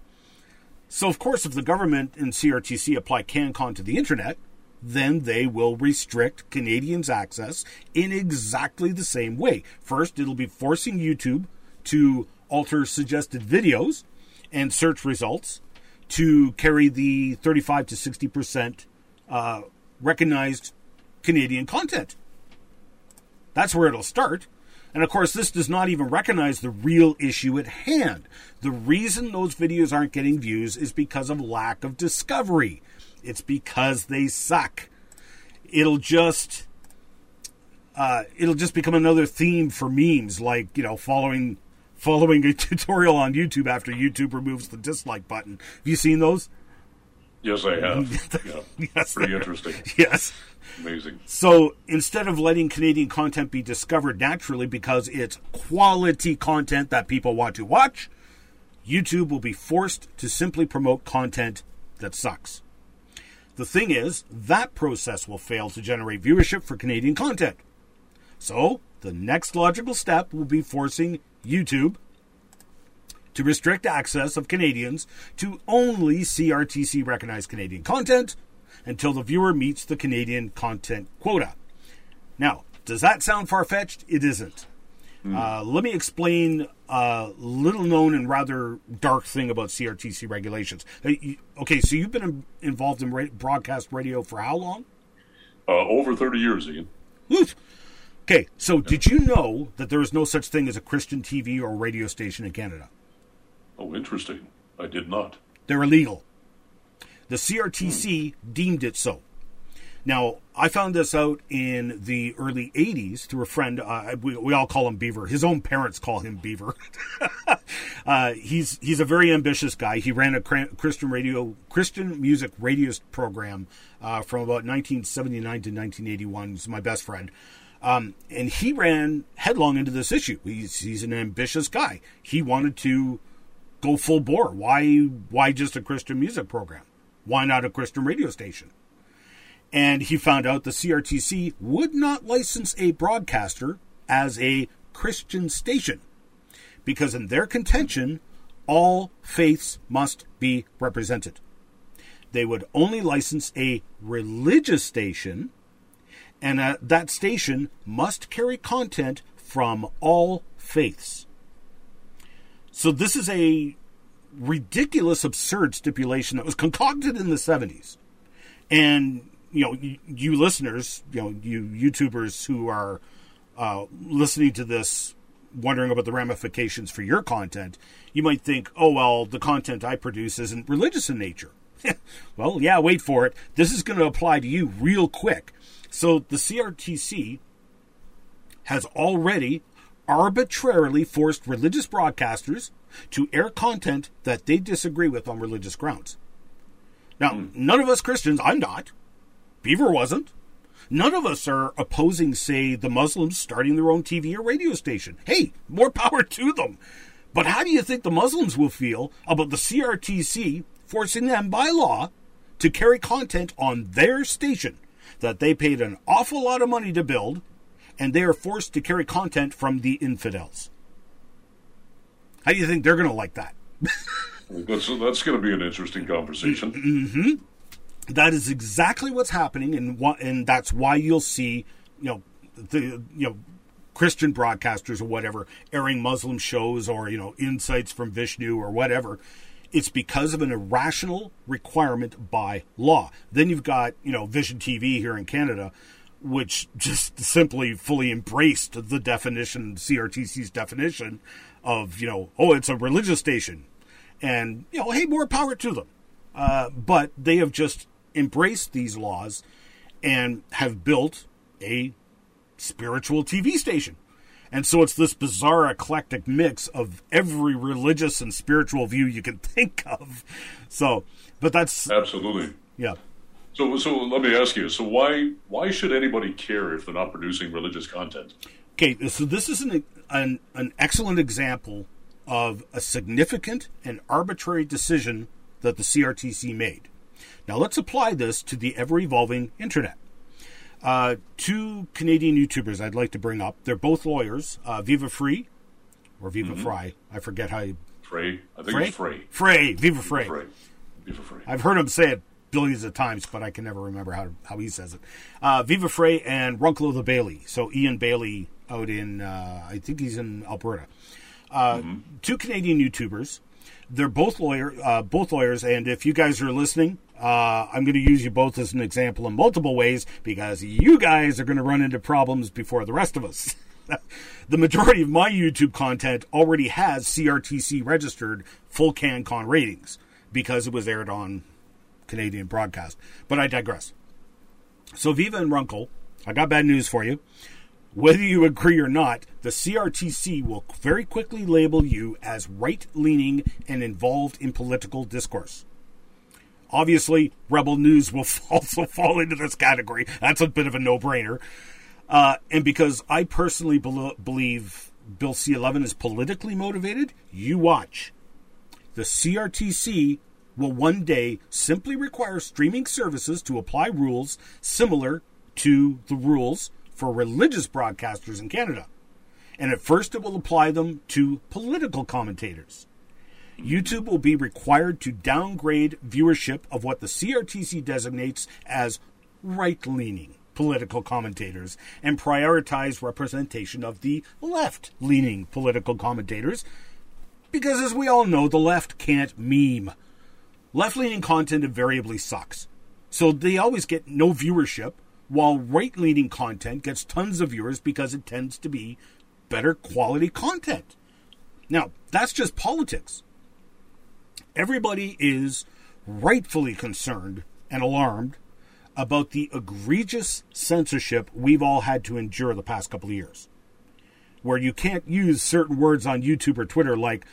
So, of course, if the government and CRTC apply CanCon to the internet, then they will restrict Canadians' access in exactly the same way. First, it'll be forcing YouTube to alter suggested videos and search results to carry the 35 to 60% uh, recognized Canadian content. That's where it'll start. And of course, this does not even recognize the real issue at hand. The reason those videos aren't getting views is because of lack of discovery. It's because they suck. it'll just uh, it'll just become another theme for memes, like you know, following following a tutorial on YouTube after YouTube removes the dislike button. Have you seen those? Yes, I have. Yeah. yes, Pretty interesting. Yes. Amazing. So instead of letting Canadian content be discovered naturally because it's quality content that people want to watch, YouTube will be forced to simply promote content that sucks. The thing is, that process will fail to generate viewership for Canadian content. So, the next logical step will be forcing YouTube to restrict access of Canadians to only CRTC recognized Canadian content until the viewer meets the Canadian content quota. Now, does that sound far fetched? It isn't. Uh, let me explain a little known and rather dark thing about CRTC regulations. Uh, Okay, so you've been involved in broadcast radio for how long? Uh, over 30 years, Ian. Oof. Okay, so did you know that there is no such thing as a Christian TV or radio station in Canada? Oh, interesting. I did not. They're illegal. The CRTC deemed it so. Now, I found this out in the early 80s through a friend. Uh, we, we all call him Beaver. His own parents call him Beaver. uh, he's he's a very ambitious guy. He ran a Christian radio Christian music radio program uh, from about 1979 to 1981. He's my best friend. Um, and he ran headlong into this issue. He's, he's an ambitious guy. He wanted to go full bore. Why why just a Christian music program? Why not a Christian radio station? And he found out the CRTC would not license a broadcaster as a Christian station because in their contention all faiths must be represented. They would only license a religious station and uh, that station must carry content from all faiths. So this is a ridiculous, absurd stipulation that was concocted in the 70s. And, you know, you, you listeners, you know, you YouTubers who are uh, listening to this, wondering about the ramifications for your content, you might think, oh, well, the content I produce isn't religious in nature. well, yeah, wait for it. This is going to apply to you real quick. So the CRTC has already arbitrarily forced religious broadcasters to air content that they disagree with on religious grounds. Now, none of us Christians, I'm not. Beaver wasn't. None of us are opposing, say, the Muslims starting their own TV or radio station. Hey, more power to them. But how do you think the Muslims will feel about the CRTC forcing them by law to carry content on their station that they paid an awful lot of money to build and they are forced to carry content from the infidels? How do you think they're going to like that? That's, that's going to be an interesting conversation. Mm-hmm. That is exactly what's happening, and what, and that's why you'll see, you know, the you know Christian broadcasters or whatever airing Muslim shows or you know insights from Vishnu or whatever. It's because of an irrational requirement by law. Then you've got you know Vision TV here in Canada, which just simply fully embraced the definition, CRTC's definition of you know oh it's a religious station, and you know hey more power to them. Uh, but they have just embraced these laws and have built a spiritual TV station. And so it's this bizarre eclectic mix of every religious and spiritual view you can think of. So, but that's Absolutely. yeah. So, so let me ask you. So, why why should anybody care if they're not producing religious content? Okay, so this is an, an an excellent example of a significant and arbitrary decision that the CRTC made. Now let's apply this to the ever evolving internet. Uh, two Canadian YouTubers I'd like to bring up. They're both lawyers, uh, Viva Free or Viva Fry. I forget how you. Frei, I think Frei? it's Frei. Frei, Viva Frei. Frei. Viva Frei. I've heard him say it billions of times, but I can never remember how how he says it. Uh, Viva Frei and Runkle the Bailey. So Ian Bailey out in uh, I think he's in Alberta. Uh, Two Canadian YouTubers. They're both lawyer, uh, both lawyers, and if you guys are listening, uh, I'm going to use you both as an example in multiple ways because you guys are going to run into problems before the rest of us. the majority of my YouTube content already has CRTC registered full CanCon ratings because it was aired on Canadian broadcast. But I digress. So, Viva and Runkle, I got bad news for you. Whether you agree or not, the CRTC will very quickly label you as right leaning and involved in political discourse. Obviously, Rebel News will also fall into this category. That's a bit of a no brainer. Uh, and because I personally be- believe Bill C 11 is politically motivated, you watch. The CRTC will one day simply require streaming services to apply rules similar to the rules for religious broadcasters in Canada. And at first, it will apply them to political commentators. YouTube will be required to downgrade viewership of what the CRTC designates as right leaning political commentators and prioritize representation of the left leaning political commentators. Because, as we all know, the left can't meme. Left leaning content invariably sucks. So they always get no viewership while right leaning content gets tons of viewers because it tends to be better quality content. Now, that's just politics. Everybody is rightfully concerned and alarmed about the egregious censorship we've all had to endure the past couple of years, where you can't use certain words on YouTube or Twitter like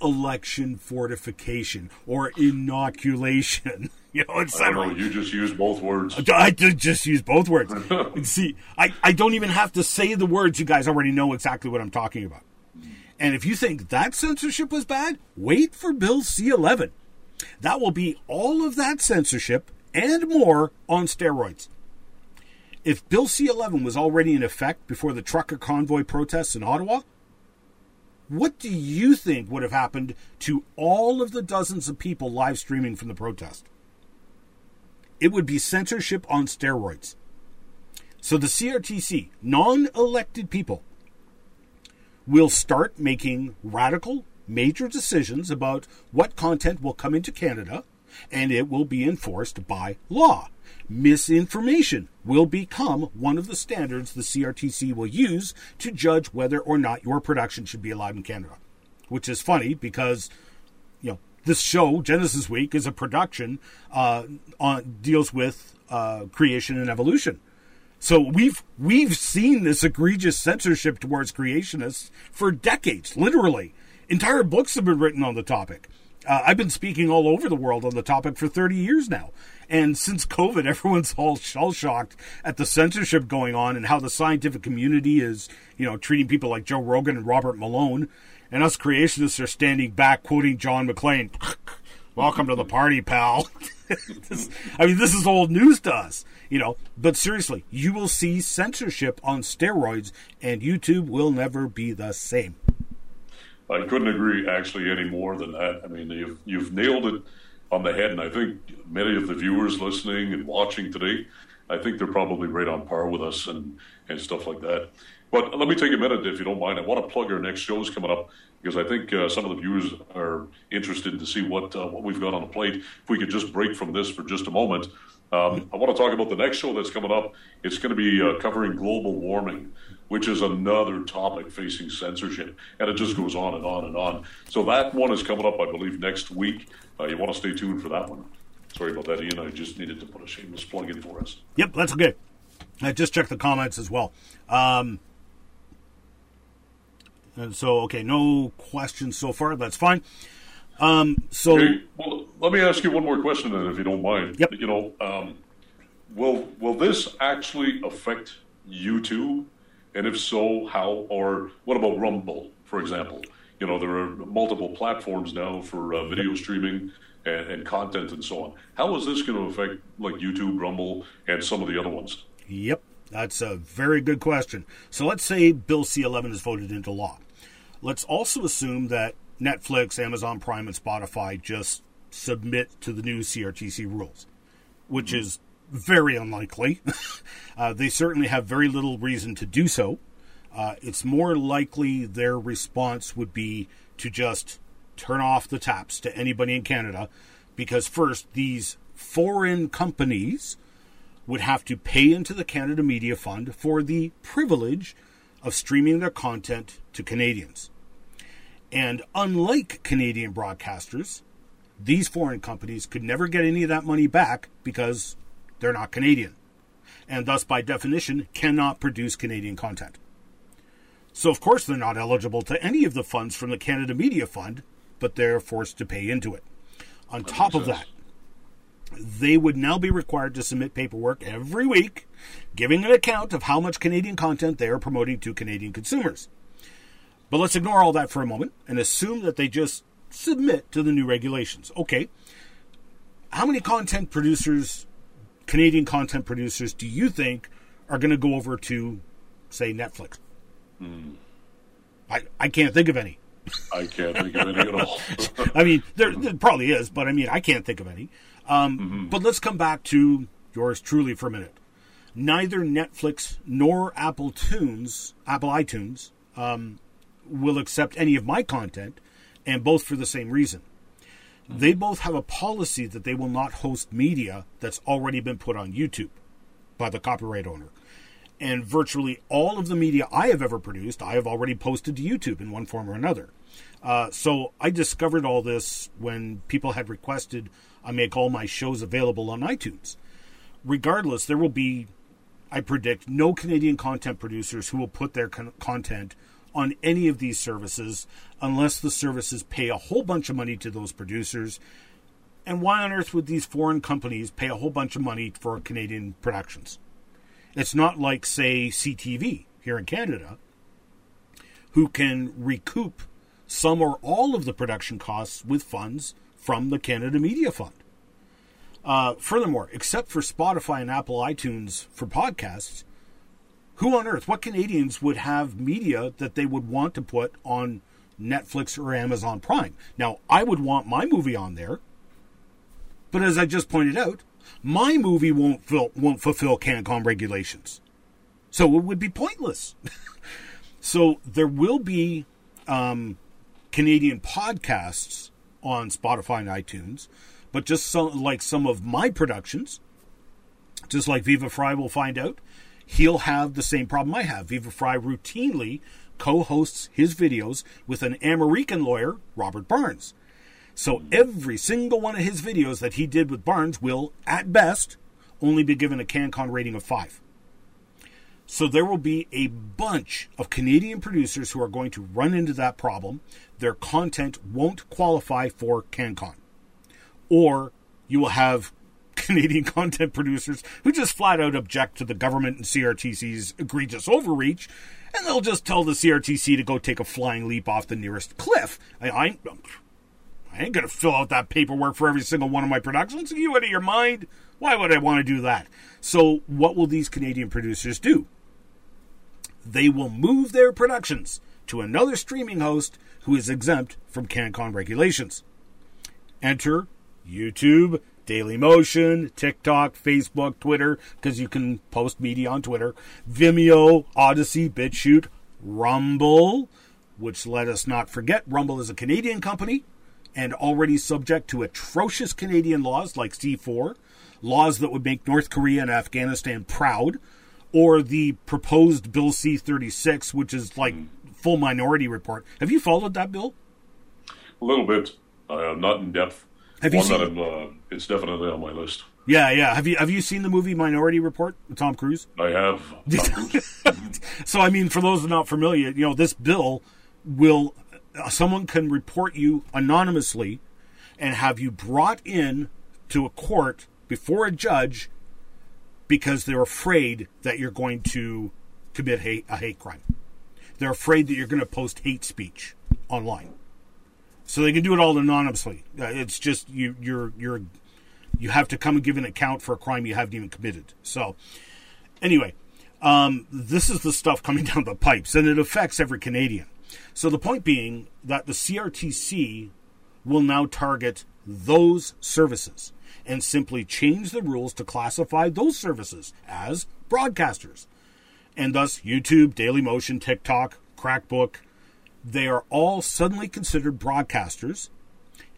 election fortification or inoculation. You know, etc. You just use both words. I did just use both words. See, I, I don't even have to say the words. You guys already know exactly what I'm talking about. And if you think that censorship was bad, wait for Bill C 11. That will be all of that censorship and more on steroids. If Bill C 11 was already in effect before the trucker convoy protests in Ottawa, what do you think would have happened to all of the dozens of people live streaming from the protest? It would be censorship on steroids. So the CRTC, non elected people, will start making radical, major decisions about what content will come into Canada, and it will be enforced by law. Misinformation will become one of the standards the CRTC will use to judge whether or not your production should be allowed in Canada. Which is funny because, you know, this show, Genesis Week, is a production uh, on deals with uh, creation and evolution. So we've we've seen this egregious censorship towards creationists for decades, literally. Entire books have been written on the topic. Uh, I've been speaking all over the world on the topic for 30 years now. And since COVID, everyone's all shell shocked at the censorship going on and how the scientific community is, you know, treating people like Joe Rogan and Robert Malone. And us creationists are standing back quoting John McClane. Welcome to the party, pal. this, I mean, this is old news to us, you know. But seriously, you will see censorship on steroids, and YouTube will never be the same. I couldn't agree actually any more than that. I mean, you've you've nailed it on the head, and I think many of the viewers listening and watching today, I think they're probably right on par with us and and stuff like that. But let me take a minute, if you don't mind. I want to plug our next shows coming up because I think uh, some of the viewers are interested to see what uh, what we've got on the plate. If we could just break from this for just a moment, um, I want to talk about the next show that's coming up. It's going to be uh, covering global warming, which is another topic facing censorship, and it just goes on and on and on. So that one is coming up, I believe, next week. Uh, you want to stay tuned for that one. Sorry about that, Ian. I just needed to put a shameless plug in for us. Yep, that's okay. I just checked the comments as well. Um, and so, okay, no questions so far. That's fine. Um, so, okay. well, let me ask you one more question, then, if you don't mind. Yep. You know, um, will will this actually affect YouTube? And if so, how? Or what about Rumble, for example? You know, there are multiple platforms now for uh, video streaming and, and content and so on. How is this going to affect like YouTube, Rumble, and some of the other ones? Yep. That's a very good question. So let's say Bill C 11 is voted into law. Let's also assume that Netflix, Amazon Prime, and Spotify just submit to the new CRTC rules, which mm-hmm. is very unlikely. uh, they certainly have very little reason to do so. Uh, it's more likely their response would be to just turn off the taps to anybody in Canada because, first, these foreign companies would have to pay into the Canada Media Fund for the privilege of streaming their content to Canadians. And unlike Canadian broadcasters, these foreign companies could never get any of that money back because they're not Canadian. and thus, by definition, cannot produce Canadian content. So, of course, they're not eligible to any of the funds from the Canada Media Fund, but they're forced to pay into it. On That top of makes that, they would now be required to submit paperwork every week giving an account of how much Canadian content they are promoting to Canadian consumers. But let's ignore all that for a moment and assume that they just submit to the new regulations. Okay, how many content producers, Canadian content producers, do you think are going to go over to, say, Netflix? I, I can't think of any. I can't think of any at all. I mean, there, there probably is, but I mean, I can't think of any. Um, But let's come back to yours truly for a minute. Neither Netflix nor Apple Tunes, Apple iTunes, um, will accept any of my content, and both for the same reason. They both have a policy that they will not host media that's already been put on YouTube by the copyright owner. And virtually all of the media I have ever produced, I have already posted to YouTube in one form or another. Uh, so I discovered all this when people had requested I make all my shows available on iTunes. Regardless, there will be, I predict, no Canadian content producers who will put their con- content on any of these services unless the services pay a whole bunch of money to those producers. And why on earth would these foreign companies pay a whole bunch of money for Canadian productions? It's not like, say, CTV here in Canada, who can recoup some or all of the production costs with funds from the Canada Media Fund. Uh, furthermore, except for Spotify and Apple iTunes for podcasts, who on earth, what Canadians would have media that they would want to put on Netflix or Amazon Prime? Now, I would want my movie on there, but as I just pointed out, my movie won't fill, won't fulfill CanCon regulations, so it would be pointless. so there will be um, Canadian podcasts on Spotify and iTunes, but just some, like some of my productions, just like Viva Frei will find out, he'll have the same problem I have. Viva Frei routinely co hosts his videos with an American lawyer, Robert Barnes. So every single one of his videos that he did with Barnes will, at best, only be given a CanCon rating of 5. So there will be a bunch of Canadian producers who are going to run into that problem. Their content won't qualify for CanCon. Or you will have Canadian content producers who just flat out object to the government and CRTC's egregious overreach, and they'll just tell the CRTC to go take a flying leap off the nearest cliff. I, I, I ain't to fill out that paperwork for every single one of my productions. Are you out of your mind? Why would I want to do that? So, what will these Canadian producers do? They will move their productions to another streaming host who is exempt from CanCon regulations. Enter YouTube, Dailymotion, TikTok, Facebook, Twitter, because you can post media on Twitter, Vimeo, Odysee, BitChute, Rumble, which let us not forget Rumble is a Canadian company and already subject to atrocious Canadian laws like C4, laws that would make North Korea and Afghanistan proud, or the proposed Bill C 36, which is like full minority report. Have you followed that bill? A little bit, uh, not in depth. Have you One seen- that I'm, uh, it's definitely on my list. Yeah, yeah. Have you have you seen the movie Minority Report with Tom Cruise? I have. So I mean, for those who are not familiar, you know, this bill will uh, someone can report you anonymously and have you brought in to a court before a judge because they're afraid that you're going to commit hate, a hate crime. They're afraid that you're going to post hate speech online. So they can do it all anonymously. Uh, It's just you you're you're you have to come and give an account for a crime you haven't even committed. So anyway, um, this is the stuff coming down the pipes, and it affects every Canadian. So the point being that the CRTC will now target those services and simply change the rules to classify those services as broadcasters. And thus, YouTube, Dailymotion, TikTok, Crackbook, they are all suddenly considered broadcasters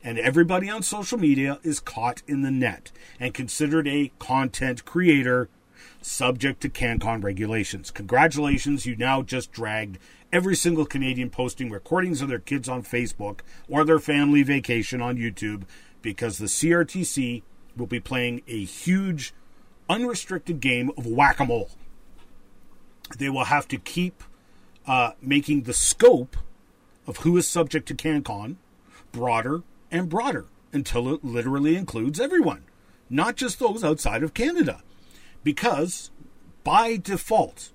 and everybody on social media is caught in the net and considered a content creator subject to CanCon regulations. Congratulations, you now just dragged every single Canadian posting recordings of their kids on Facebook or their family vacation on YouTube because the CRTC will be playing a huge unrestricted game of whack a mole. They will have to keep uh, making the scope of who is subject to CanCon broader and broader until it literally includes everyone, not just those outside of Canada. Because by default,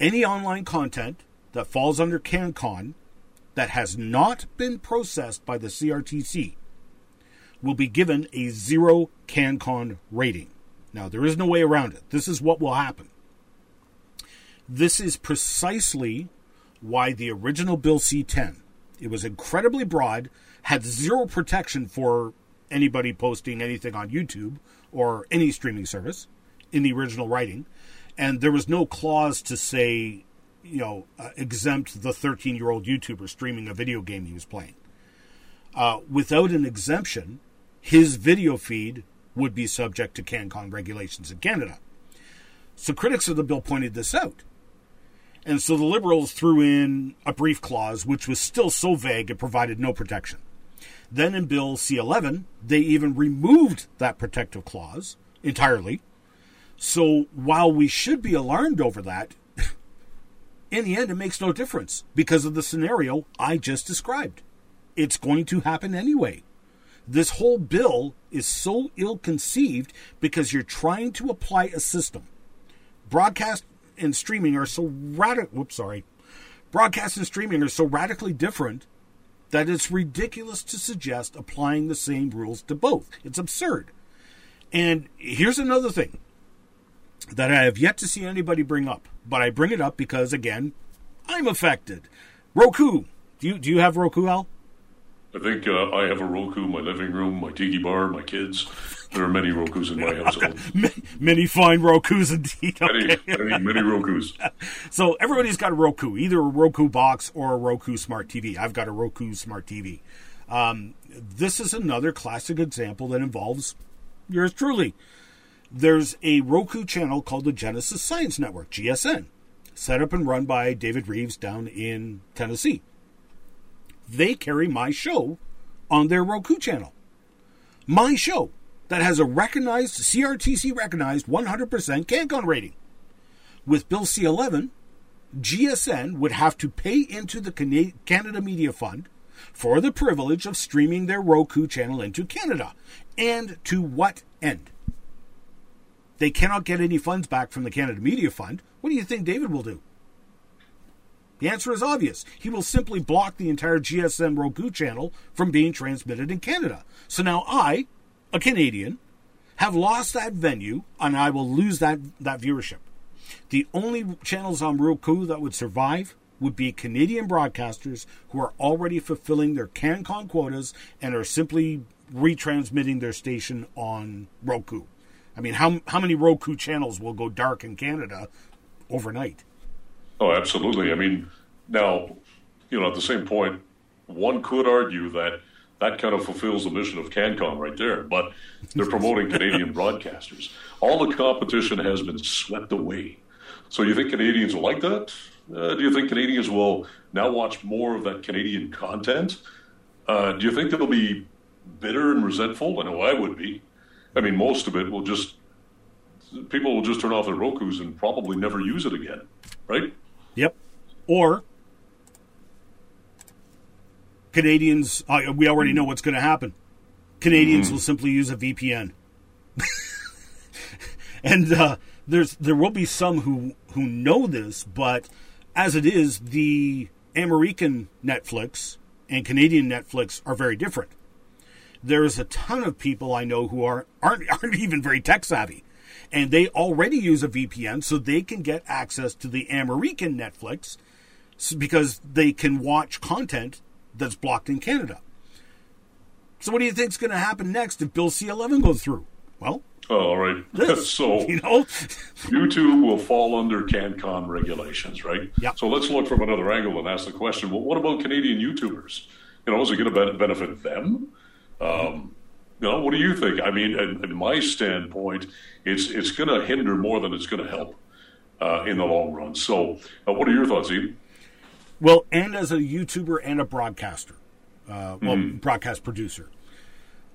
any online content that falls under CanCon that has not been processed by the CRTC will be given a zero CanCon rating. Now, there is no way around it. This is what will happen. This is precisely why the original Bill C 10, it was incredibly broad, had zero protection for anybody posting anything on YouTube or any streaming service in the original writing. And there was no clause to say, you know, uh, exempt the 13 year old YouTuber streaming a video game he was playing. Uh, without an exemption, his video feed would be subject to CanCon regulations in Canada. So critics of the bill pointed this out. And so the Liberals threw in a brief clause which was still so vague it provided no protection. Then in Bill C 11, they even removed that protective clause entirely. So while we should be alarmed over that, in the end, it makes no difference because of the scenario I just described. It's going to happen anyway. This whole bill is so ill conceived because you're trying to apply a system. Broadcast and streaming are so radical. Whoops, sorry. Broadcast and streaming are so radically different that it's ridiculous to suggest applying the same rules to both. It's absurd. And here's another thing that I have yet to see anybody bring up, but I bring it up because again, I'm affected. Roku. Do you do you have Roku, Al? I think uh, I have a Roku in my living room, my tiki bar, my kids. There are many Rokus in my household. many, fine Rokus indeed. Okay. Many, many, many Rokus. so everybody's got a Roku, either a Roku box or a Roku smart TV. I've got a Roku smart TV. Um, this is another classic example that involves yours truly. There's a Roku channel called the Genesis Science Network, GSN, set up and run by David Rives down in Tennessee they carry my show on their Roku channel. My show that has a recognized, CRTC recognized 100% CanCon rating. With Bill C 11, GSN would have to pay into the Canada Media Fund for the privilege of streaming their Roku channel into Canada. And to what end? They cannot get any funds back from the Canada Media Fund. What do you think David will do? The answer is obvious. He will simply block the entire GSN Roku channel from being transmitted in Canada. So now I, a Canadian, have lost that venue and I will lose that, that viewership. The only channels on Roku that would survive would be Canadian broadcasters who are already fulfilling their CanCon quotas and are simply retransmitting their station on Roku. I mean, how, how many Roku channels will go dark in Canada overnight? Oh, absolutely. I mean, now, you know, at the same point, one could argue that that kind of fulfills the mission of CanCon right there, but they're promoting Canadian broadcasters. All the competition has been swept away. So you think Canadians will like that? Uh, do you think Canadians will now watch more of that Canadian content? Uh, do you think they'll be bitter and resentful? I know I would be. I mean, most of it will just people will just turn off their Roku's and probably never use it again, right? Yep. Or Canadians, uh, we already know what's going to happen. Canadians mm-hmm. will simply use a VPN. and uh, there's there will be some who who know this, but as it is, the American Netflix and Canadian Netflix are very different. There's a ton of people I know who are aren't aren't even very tech savvy and they already use a VPN so they can get access to the American Netflix because they can watch content that's blocked in Canada. So, what do you think is going to happen next if Bill C 11 goes through? Well, oh, all right. This, so, you know, YouTube will fall under CanCon regulations, right? Yeah. So let's look from another angle and ask the question: Well, what about Canadian YouTubers? You know, is it going to benefit them? Um, you know, what do you think? I mean, in, in my standpoint, it's it's going to hinder more than it's going to help uh, in the long run. So, uh, what are your thoughts, Ian? Well, and as a YouTuber and a broadcaster, uh, well, mm-hmm. broadcast producer,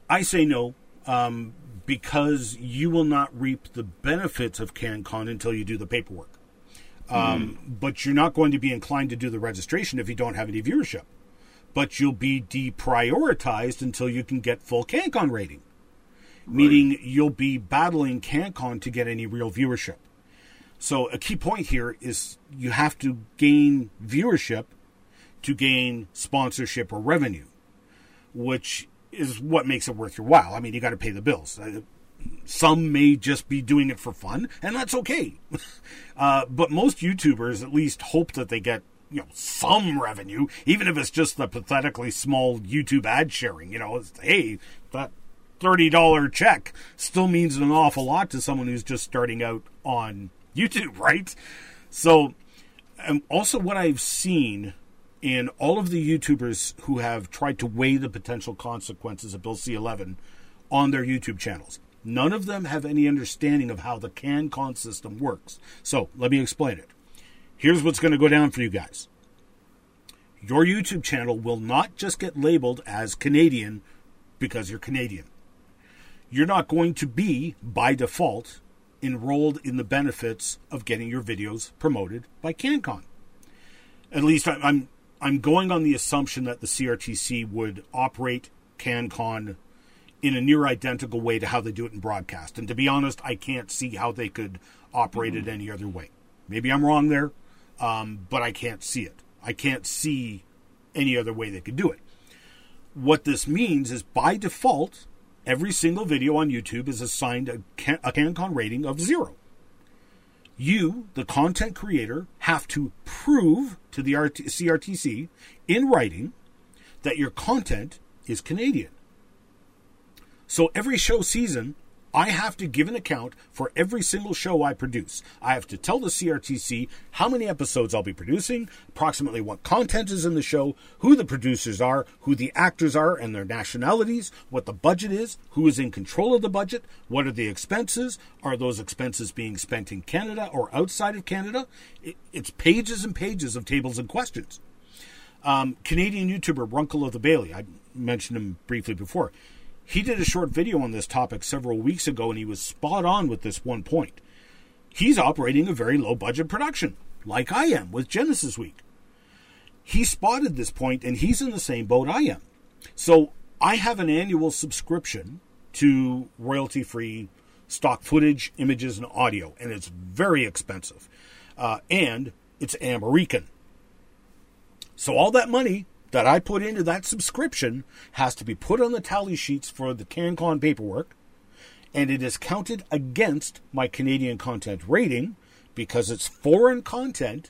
I say no. Um, because you will not reap the benefits of CanCon until you do the paperwork. Um, But you're not going to be inclined to do the registration if you don't have any viewership. But you'll be deprioritized until you can get full CanCon rating, meaning you'll be battling CanCon to get any real viewership. So a key point here is you have to gain viewership to gain sponsorship or revenue, which is what makes it worth your while. I mean, you got to pay the bills. Uh, Some may just be doing it for fun, and that's okay. uh, but most YouTubers at least hope that they get you know some revenue, even if it's just the pathetically small YouTube ad sharing. You know, hey, that thirty dollar check still means an awful lot to someone who's just starting out on YouTube, right? So, and also what I've seen in all of the YouTubers who have tried to weigh the potential consequences of Bill C11 on their YouTube channels. None of them have any understanding of how the CanCon system works. So, let me explain it. Here's what's going to go down for you guys. Your YouTube channel will not just get labeled as Canadian because you're Canadian. You're not going to be, by default, enrolled in the benefits of getting your videos promoted by CanCon. At least I- I'm I'm going on the assumption that the CRTC would operate CanCon in a near identical way to how they do it in broadcast. And to be honest, I can't see how they could operate it any other way. Maybe I'm wrong there, um, but I can't see it. I can't see any other way they could do it. What this means is by default, every single video on YouTube is assigned a, Can- a CanCon rating of zero. You, the content creator, have to prove to the RT- CRTC in writing that your content is Canadian. So every show season, I have to give an account for every single show I produce. I have to tell the CRTC how many episodes I'll be producing, approximately what content is in the show, who the producers are, who the actors are and their nationalities, what the budget is, who is in control of the budget, what are the expenses, are those expenses being spent in Canada or outside of Canada? It's pages and pages of tables and questions. Um, Canadian YouTuber Runkle of the Bailey, I mentioned him briefly before. He did a short video on this topic several weeks ago, and he was spot on with this one point. He's operating a very low budget production, like I am with Genesis Week. He spotted this point, and he's in the same boat I am. So I have an annual subscription to royalty free stock footage, images, and audio, and it's very expensive. Uh, and it's American. So all that money that I put into that subscription has to be put on the tally sheets for the CanCon paperwork, and it is counted against my Canadian content rating because it's foreign content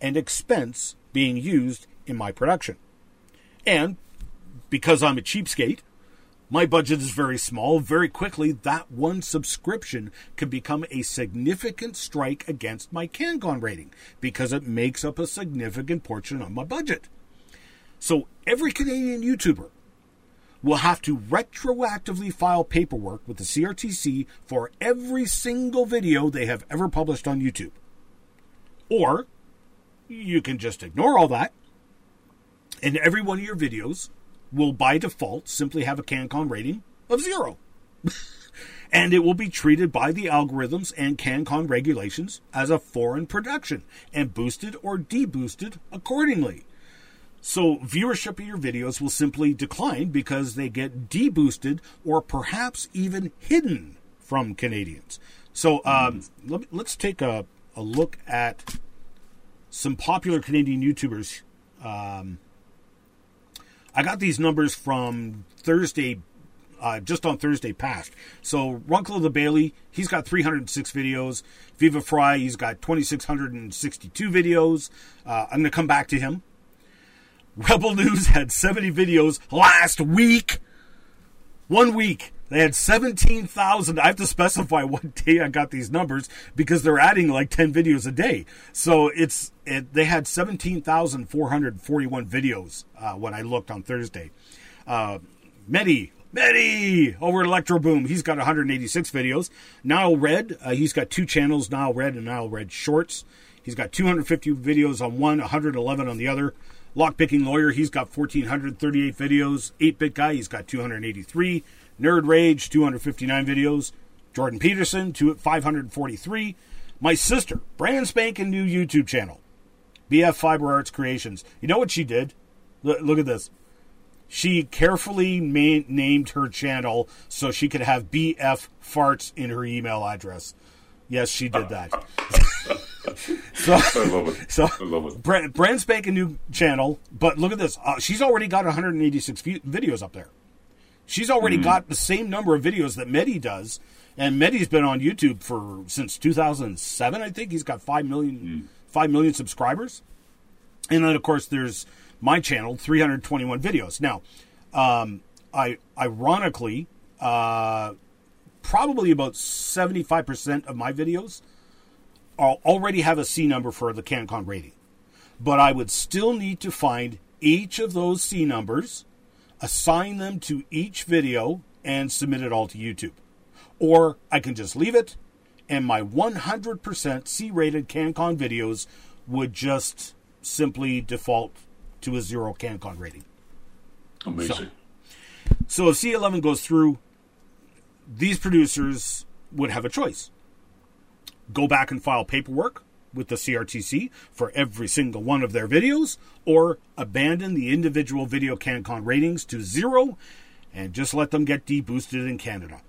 and expense being used in my production. And because I'm a cheapskate, my budget is very small. Very quickly, that one subscription can become a significant strike against my CanCon rating because it makes up a significant portion of my budget. So every Canadian YouTuber will have to retroactively file paperwork with the CRTC for every single video they have ever published on YouTube. Or you can just ignore all that, and every one of your videos will by default simply have a CanCon rating of zero. and it will be treated by the algorithms and CanCon regulations as a foreign production and boosted or deboosted accordingly. So viewership of your videos will simply decline because they get deboosted or perhaps even hidden from Canadians. So um, let, us take a, a look at some popular Canadian YouTubers. Um, I got these numbers from Thursday, uh, just on Thursday past. So Runkle of the Bailey, he's got 306 videos. Viva Frei, he's got 2,662 videos. Uh, I'm going to come back to him. Rebel News had 70 videos last week. One week. They had 17,000. I have to specify what day I got these numbers because they're adding like 10 videos a day. So it's it, they had 17,441 videos uh, when I looked on Thursday. Uh, Mehdi, Mehdi over at ElectroBOOM, he's got 186 videos. NileRed, uh, he's got two channels, NileRed and NileRed Shorts. He's got 250 videos on one, 111 on the other. Lockpicking Lawyer, he's got 1,438 videos. 8 Bit Guy, he's got 283. Nerd Rage, 259 videos. Jordan Peterson, 543. My sister, brand spanking new YouTube channel, BF Fiber Arts Creations. You know what she did? L- look at this. She carefully ma- named her channel so she could have BF Farts in her email address. Yes, she did that. so, I love it. So, I love it. Brand, brand spanking new channel, but look at this. Uh, she's already got 186 videos up there. She's already mm-hmm. got the same number of videos that Mehdi does, and Mehdi's been on YouTube for since 2007. I think he's got five million, mm. 5 million subscribers, and then of course there's my channel, 321 videos. Now, um, I ironically, uh, probably about 75% of my videos already have a C number for the CanCon rating, but I would still need to find each of those C numbers assign them to each video, and submit it all to YouTube. Or I can just leave it, and my 100% C rated CanCon videos would just simply default to a zero CanCon rating. Amazing. So, so if C11 goes through, these producers would have a choice go back and file paperwork with the CRTC for every single one of their videos, or abandon the individual video CanCon ratings to zero and just let them get deboosted in Canada.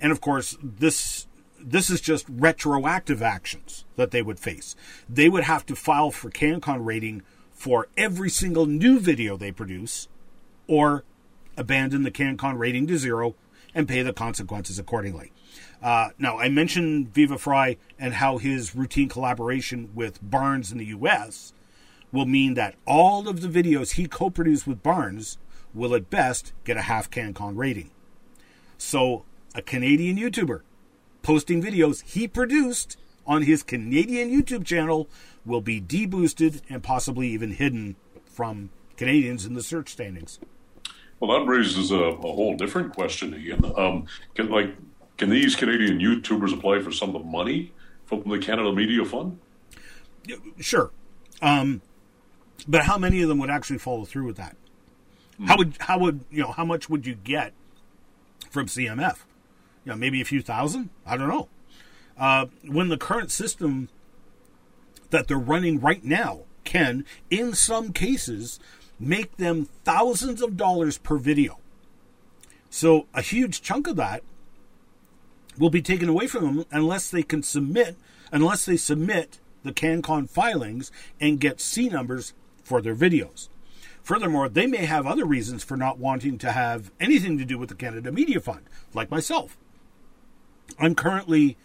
And of course, this this is just retroactive actions that they would face. They would have to file for CanCon rating for every single new video they produce, or abandon the CanCon rating to zero and pay the consequences accordingly. Uh, now, I mentioned Viva Frei and how his routine collaboration with Barnes in the U.S. will mean that all of the videos he co produced with Barnes will at best get a half CanCon rating. So, a Canadian YouTuber posting videos he produced on his Canadian YouTube channel will be deboosted and possibly even hidden from Canadians in the search standings. Well, that raises a, a whole different question again. Um, can, like, can these Canadian YouTubers apply for some of the money from the Canada Media Fund? Sure, um, but how many of them would actually follow through with that? Mm. How would how would you know how much would you get from CMF? You know, maybe a few thousand. I don't know. Uh, when the current system that they're running right now can, in some cases, make them thousands of dollars per video. So a huge chunk of that will be taken away from them unless they can submit unless they submit the CanCon filings and get C numbers for their videos. Furthermore, they may have other reasons for not wanting to have anything to do with the Canada Media Fund, like myself. I'm currently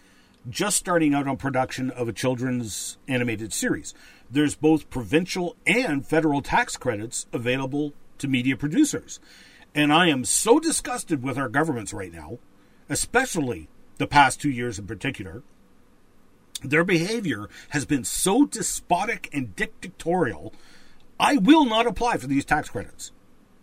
just starting out on production of a children's animated series. There's both provincial and federal tax credits available to media producers. And I am so disgusted with our governments right now, especially the past two years in particular, their behavior has been so despotic and dictatorial. I will not apply for these tax credits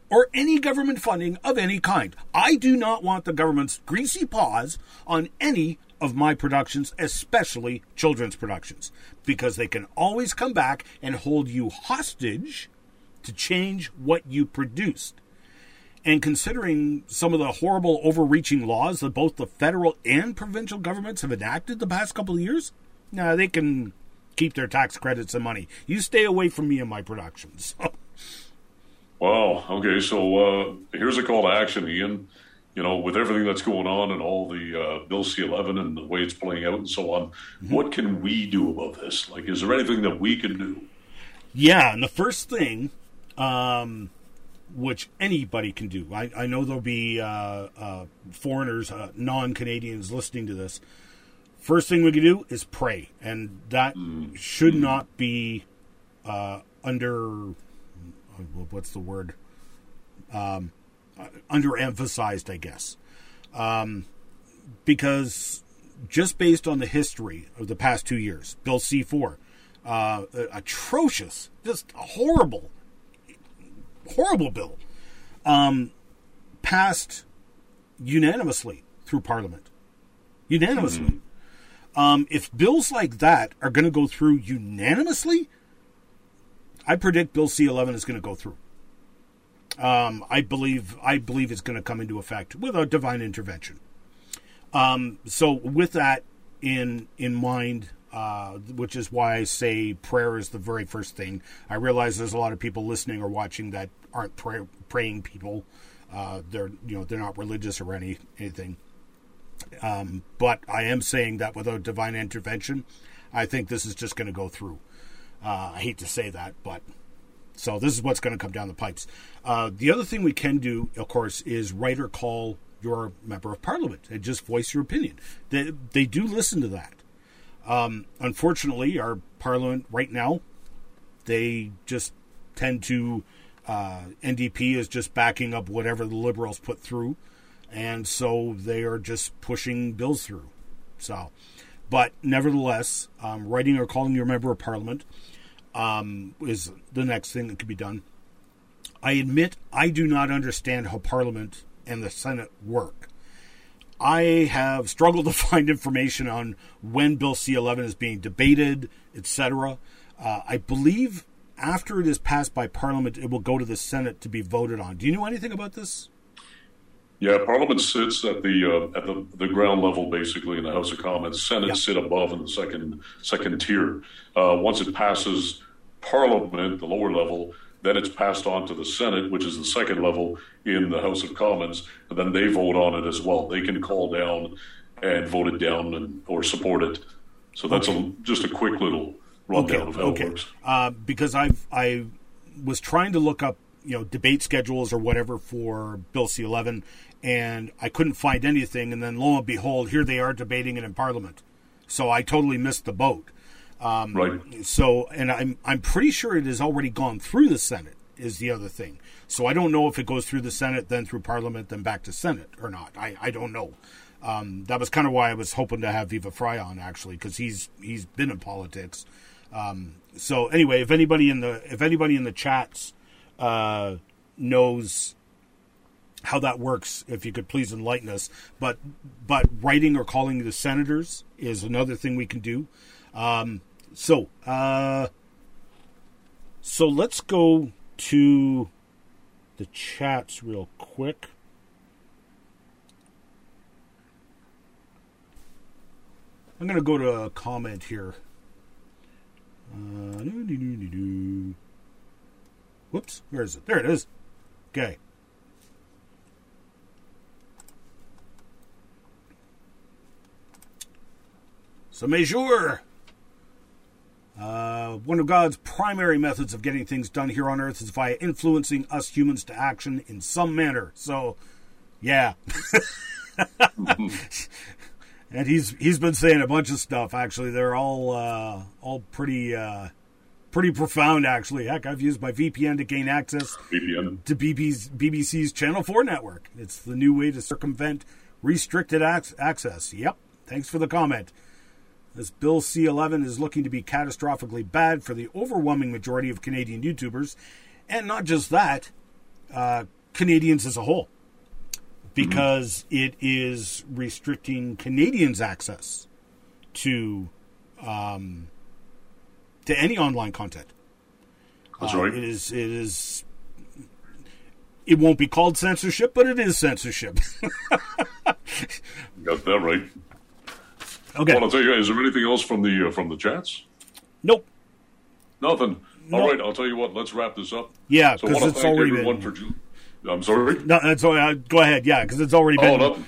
or any government funding of any kind. I do not want the government's greasy paws on any of my productions, especially children's productions, because they can always come back and hold you hostage to change what you produced. And considering some of the horrible overreaching laws that both the federal and provincial governments have enacted the past couple of years, now they can keep their tax credits and money. You stay away from me and my productions. wow. Okay. So uh, here's a call to action, Ian. You know, with everything that's going on and all the uh, Bill C11 and the way it's playing out and so on, mm-hmm. what can we do about this? Like, is there anything that we can do? Yeah. And the first thing, um, which anybody can do. I, I know there'll be uh, uh, foreigners, uh, non Canadians listening to this. First thing we can do is pray, and that mm. should not be uh, under what's the word? Um, underemphasized, I guess, um, because just based on the history of the past two years, Bill C four, uh, atrocious, just horrible horrible bill, um, passed unanimously through Parliament. Unanimously. Mm-hmm. Um, if bills like that are going to go through unanimously, I predict Bill C-11 is going to go through. Um, I believe I believe it's going to come into effect without divine intervention. Um, so, with that in in mind, uh, which is why I say prayer is the very first thing. I realize there's a lot of people listening or watching that aren't pray, praying people. Uh, they're you know they're not religious or any anything. Um, but I am saying that without divine intervention, I think this is just going to go through. Uh, I hate to say that, but so this is what's going to come down the pipes. Uh, the other thing we can do, of course, is write or call your member of parliament and just voice your opinion. They, they do listen to that. Um, unfortunately, our parliament right now, they just tend to. Uh, NDP is just backing up whatever the Liberals put through, and so they are just pushing bills through. So, but nevertheless, um, writing or calling your member of parliament um, is the next thing that could be done. I admit I do not understand how Parliament and the Senate work. I have struggled to find information on when Bill C 11 is being debated, etc. Uh, I believe after it is passed by Parliament, it will go to the Senate to be voted on. Do you know anything about this? Yeah, Parliament sits at the uh, at the, the ground level, basically, in the House of Commons. Senate yeah. sit above in the second second tier. Uh, once it passes Parliament, the lower level, then it's passed on to the Senate, which is the second level in the House of Commons, and then they vote on it as well. They can call down and vote it down and or support it. So that's okay. a, just a quick little rundown okay. of how okay. it works. Uh, because I've I was trying to look up you know debate schedules or whatever for Bill C eleven, and I couldn't find anything. And then lo and behold, here they are debating it in Parliament. So I totally missed the boat. Um, right. So, and I'm I'm pretty sure it has already gone through the Senate. Is the other thing. So I don't know if it goes through the Senate, then through Parliament, then back to Senate or not. I I don't know. Um, that was kind of why I was hoping to have Viva Frei on actually, because he's he's been in politics. Um, so anyway, if anybody in the if anybody in the chats uh, knows how that works, if you could please enlighten us. But but writing or calling the senators is another thing we can do. Um, so uh, so let's go to the chats real quick. I'm going to go to a comment here. Uh, Whoops, where is it? There it is. Okay. So, Major, uh, one of God's primary methods of getting things done here on earth is via influencing us humans to action in some manner. So, yeah. and he's he's been saying a bunch of stuff. Actually, they're all uh, all pretty uh, pretty profound. Actually, heck, I've used my VPN to gain access VPN. to BB's, BBC's Channel Four network. It's the new way to circumvent restricted ac- access. Yep. Thanks for the comment. This Bill C 11 is looking to be catastrophically bad for the overwhelming majority of Canadian YouTubers, and not just that, uh, Canadians as a whole because mm-hmm. it is restricting Canadians' access to um, to any online content. That's uh, right. It is. It is. It won't be called censorship, but it is censorship. Got that right. Okay. Well, I'll tell you, is there anything else from the uh, from the chats? Nope. Nothing. Nope. All right. I'll tell you what. Let's wrap this up. Yeah, because so it's already been. For, I'm sorry. No, that's all. Uh, go ahead. Yeah, because it's already been oh,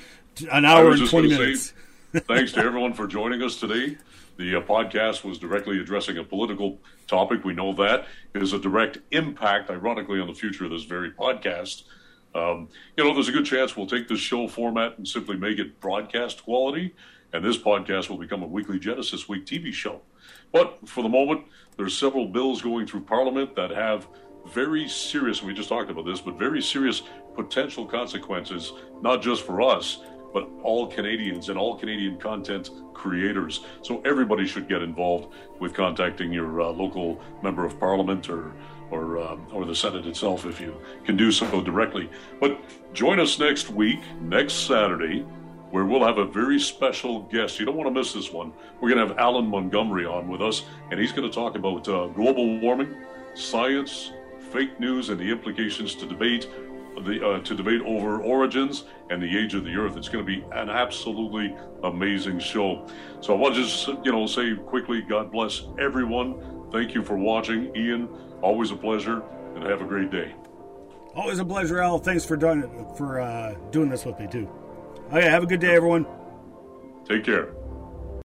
an hour and twenty minutes. Say, thanks to everyone for joining us today. The uh, podcast was directly addressing a political topic. We know that it is a direct impact, ironically, on the future of this very podcast. Um, you know, there's a good chance we'll take this show format and simply make it broadcast quality, and this podcast will become a weekly Genesis Week TV show. But for the moment, there's several bills going through Parliament that have very serious, we just talked about this, but very serious potential consequences, not just for us, but all Canadians and all Canadian content creators. So everybody should get involved with contacting your uh, local member of parliament or or um, or the Senate itself if you can do so directly. But join us next week, next Saturday, where we'll have a very special guest. You don't want to miss this one. We're going to have Alan Montgomery on with us, and he's going to talk about uh, global warming science, fake news, and the implications to debate the, uh, to debate over origins and the age of the Earth. It's going to be an absolutely amazing show. So I want to just you know say quickly, God bless everyone. Thank you for watching, Ian. Always a pleasure, and have a great day. Always a pleasure, Al. Thanks for doing for uh, doing this with me too. Okay, have a good day, everyone. Take care.